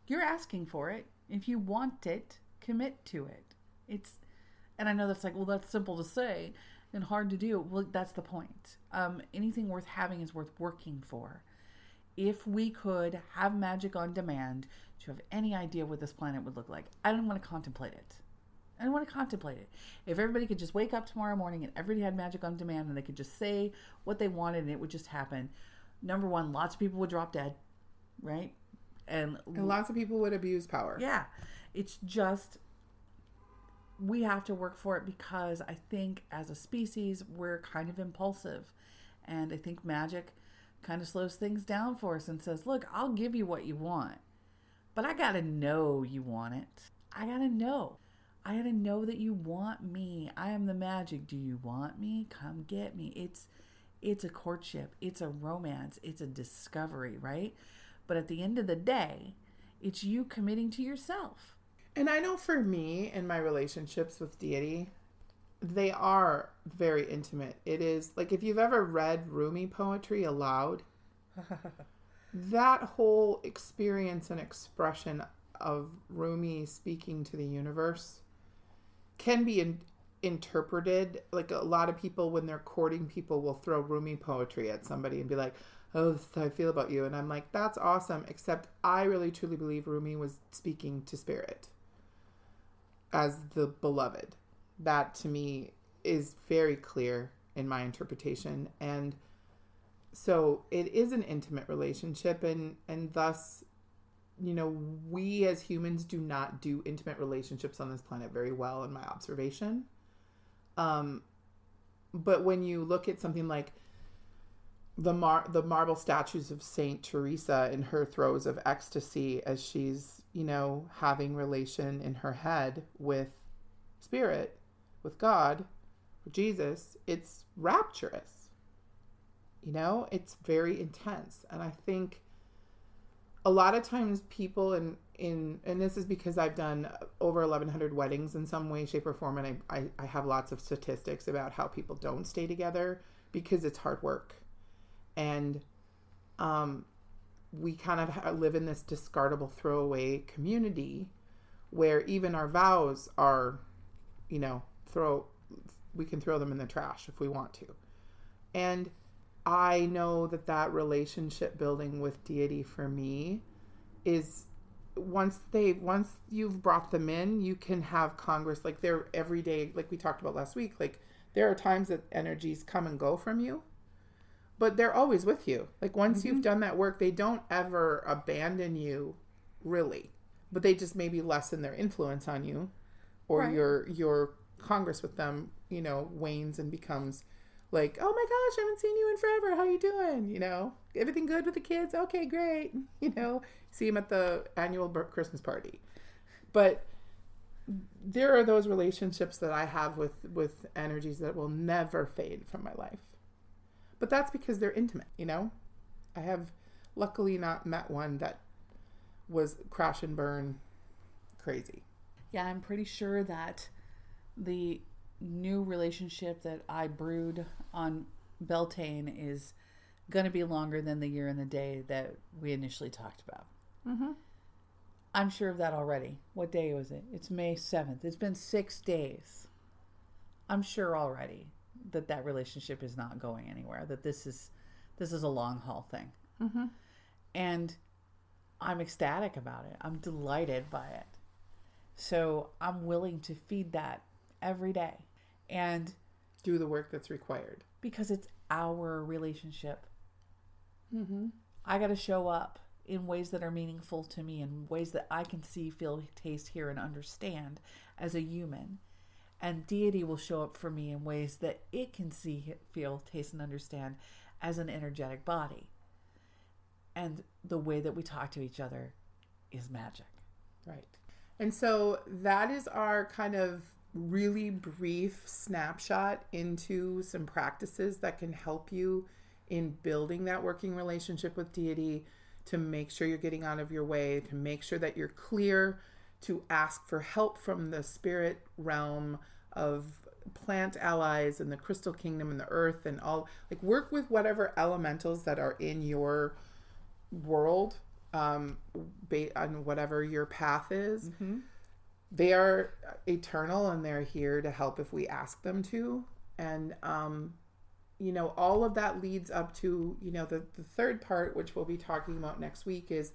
You're asking for it. If you want it, commit to it. It's, and I know that's like, well, that's simple to say and hard to do. Well, that's the point. Um, anything worth having is worth working for. If we could have magic on demand, do you have any idea what this planet would look like? I don't want to contemplate it. I don't want to contemplate it. If everybody could just wake up tomorrow morning and everybody had magic on demand and they could just say what they wanted and it would just happen, number one, lots of people would drop dead, right? And and lots of people would abuse power yeah, it's just we have to work for it because I think as a species we're kind of impulsive, and I think magic kind of slows things down for us and says, "Look, I'll give you what you want, but I gotta know you want it. I gotta know." I gotta know that you want me. I am the magic. Do you want me? Come get me. It's it's a courtship. It's a romance. It's a discovery, right? But at the end of the day, it's you committing to yourself. And I know for me and my relationships with deity, they are very intimate. It is like if you've ever read Rumi poetry aloud, that whole experience and expression of Rumi speaking to the universe can be in, interpreted like a lot of people when they're courting people will throw Rumi poetry at somebody and be like, "Oh, this is how I feel about you," and I'm like, "That's awesome." Except I really truly believe Rumi was speaking to spirit as the beloved. That to me is very clear in my interpretation and so it is an intimate relationship and and thus you know we as humans do not do intimate relationships on this planet very well in my observation um but when you look at something like the mar- the marble statues of Saint Teresa in her throes of ecstasy as she's you know having relation in her head with spirit with God with Jesus it's rapturous. You know it's very intense. And I think a lot of times people in in and this is because I've done over 1100 weddings in some way shape or form and I, I, I have lots of statistics about how people don't stay together because it's hard work. And um, we kind of live in this discardable throwaway community where even our vows are you know throw we can throw them in the trash if we want to. And i know that that relationship building with deity for me is once they once you've brought them in you can have congress like they're every day like we talked about last week like there are times that energies come and go from you but they're always with you. Like once you've mm-hmm. done that work, they don't ever abandon you, really. But they just maybe lessen their influence on you, or Right. your your congress with them, you know, wanes and becomes like, oh my gosh, I haven't seen you in forever. How you doing? You know, everything good with the kids? Okay, great. You know, see them at the annual Christmas party. But there are those relationships that I have with with energies that will never fade from my life but that's because they're intimate you know i have luckily not met one that was crash and burn crazy Yeah, I'm pretty sure that the new relationship that I brewed on Beltane is going to be longer than the year and the day that we initially talked about. Mm-hmm. I'm sure of that already. What day was it? It's May 7th. It's been six days. I'm sure already that that relationship is not going anywhere. That this is this is a long haul thing, Mm-hmm. and I'm ecstatic about it. I'm delighted by it. So I'm willing to feed that every day, and Do the work that's required. because it's our relationship, Mm-hmm. I got to show up in ways that are meaningful to me, in ways that I can see, feel, taste, hear, and understand as a human. And deity will show up for me in ways that it can see, feel, taste, and understand as an energetic body. And the way that we talk to each other is magic. Right. And so that is our kind of really brief snapshot into some practices that can help you in building that working relationship with deity to make sure you're getting out of your way, to make sure that you're clear to ask for help from the spirit realm of plant allies and the crystal kingdom and the earth and all like work with whatever elementals that are in your world um ba- on whatever your path is. They are eternal and they're here to help if we ask them to. And um you know all of that leads up to you know the, the third part which we'll be talking about next week is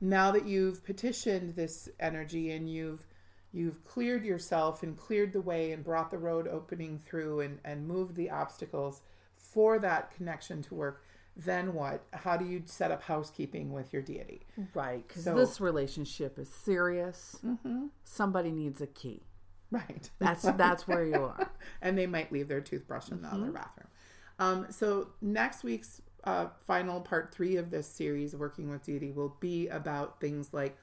now that you've petitioned this energy and you've you've cleared yourself and cleared the way and brought the road opening through and and moved the obstacles for that connection to work then what how do you set up housekeeping with your deity Right. Because So- this relationship is serious. mm-hmm. Somebody needs a key. right That's that's where you are. and they might leave their toothbrush in the Mm-hmm. other bathroom. Um, so next week's uh, final part three of this series, working with deity, will be about things like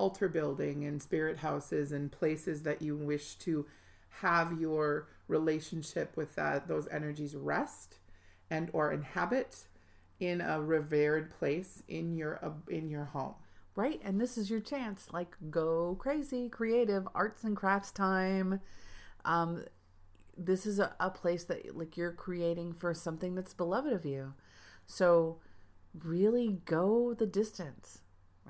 altar building and spirit houses and places that you wish to have your relationship with that those energies rest and or inhabit in a revered place in your in your home. Right. And this is your chance. Like, go crazy, creative, arts and crafts time. Um, this is a, a place that like you're creating for something that's beloved of you. So really go the distance.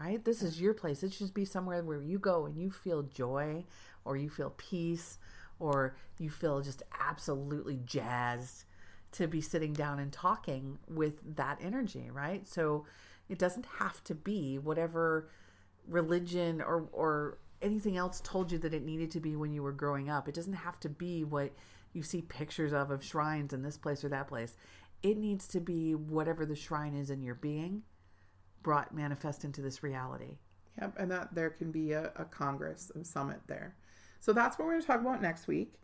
Right? This is your place. It should be somewhere where you go and you feel joy or you feel peace or you feel just absolutely jazzed to be sitting down and talking with that energy, right? So it doesn't have to be whatever religion or or anything else told you that it needed to be when you were growing up. It doesn't have to be what you see pictures of of shrines in this place or that place. It needs to be whatever the shrine is in your being brought manifest into this reality. Yep, and that there can be a, a congress, a summit there. So that's what we're going to talk about next week.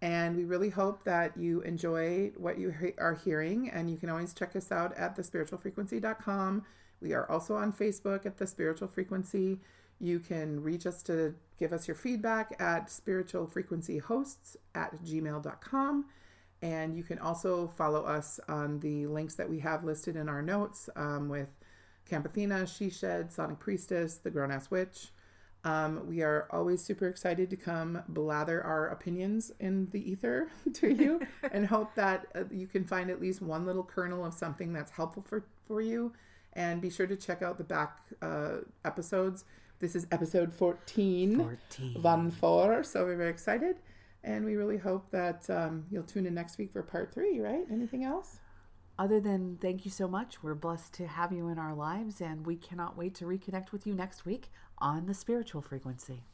And we really hope that you enjoy what you he- are hearing. And you can always check us out at thespiritualfrequency.com. We are also on Facebook at The Spiritual Frequency. You can reach us to give us your feedback at spiritualfrequencyhosts at gmail.com. And you can also follow us on the links that we have listed in our notes um, with Kamp Athena, Sidhe Shed, Sonic Priestess, The Grown Ass Witch. Um, we are always super excited to come blather our opinions in the ether to you and hope that uh, you can find at least one little kernel of something that's helpful for, for you. And be sure to check out the back uh, episodes. This is episode 14. 14. Van four. So we're very excited. And we really hope that um, you'll tune in next week for part three, right? Anything else? other than thank you so much, we're blessed to have you in our lives, and we cannot wait to reconnect with you next week on the spiritual frequency.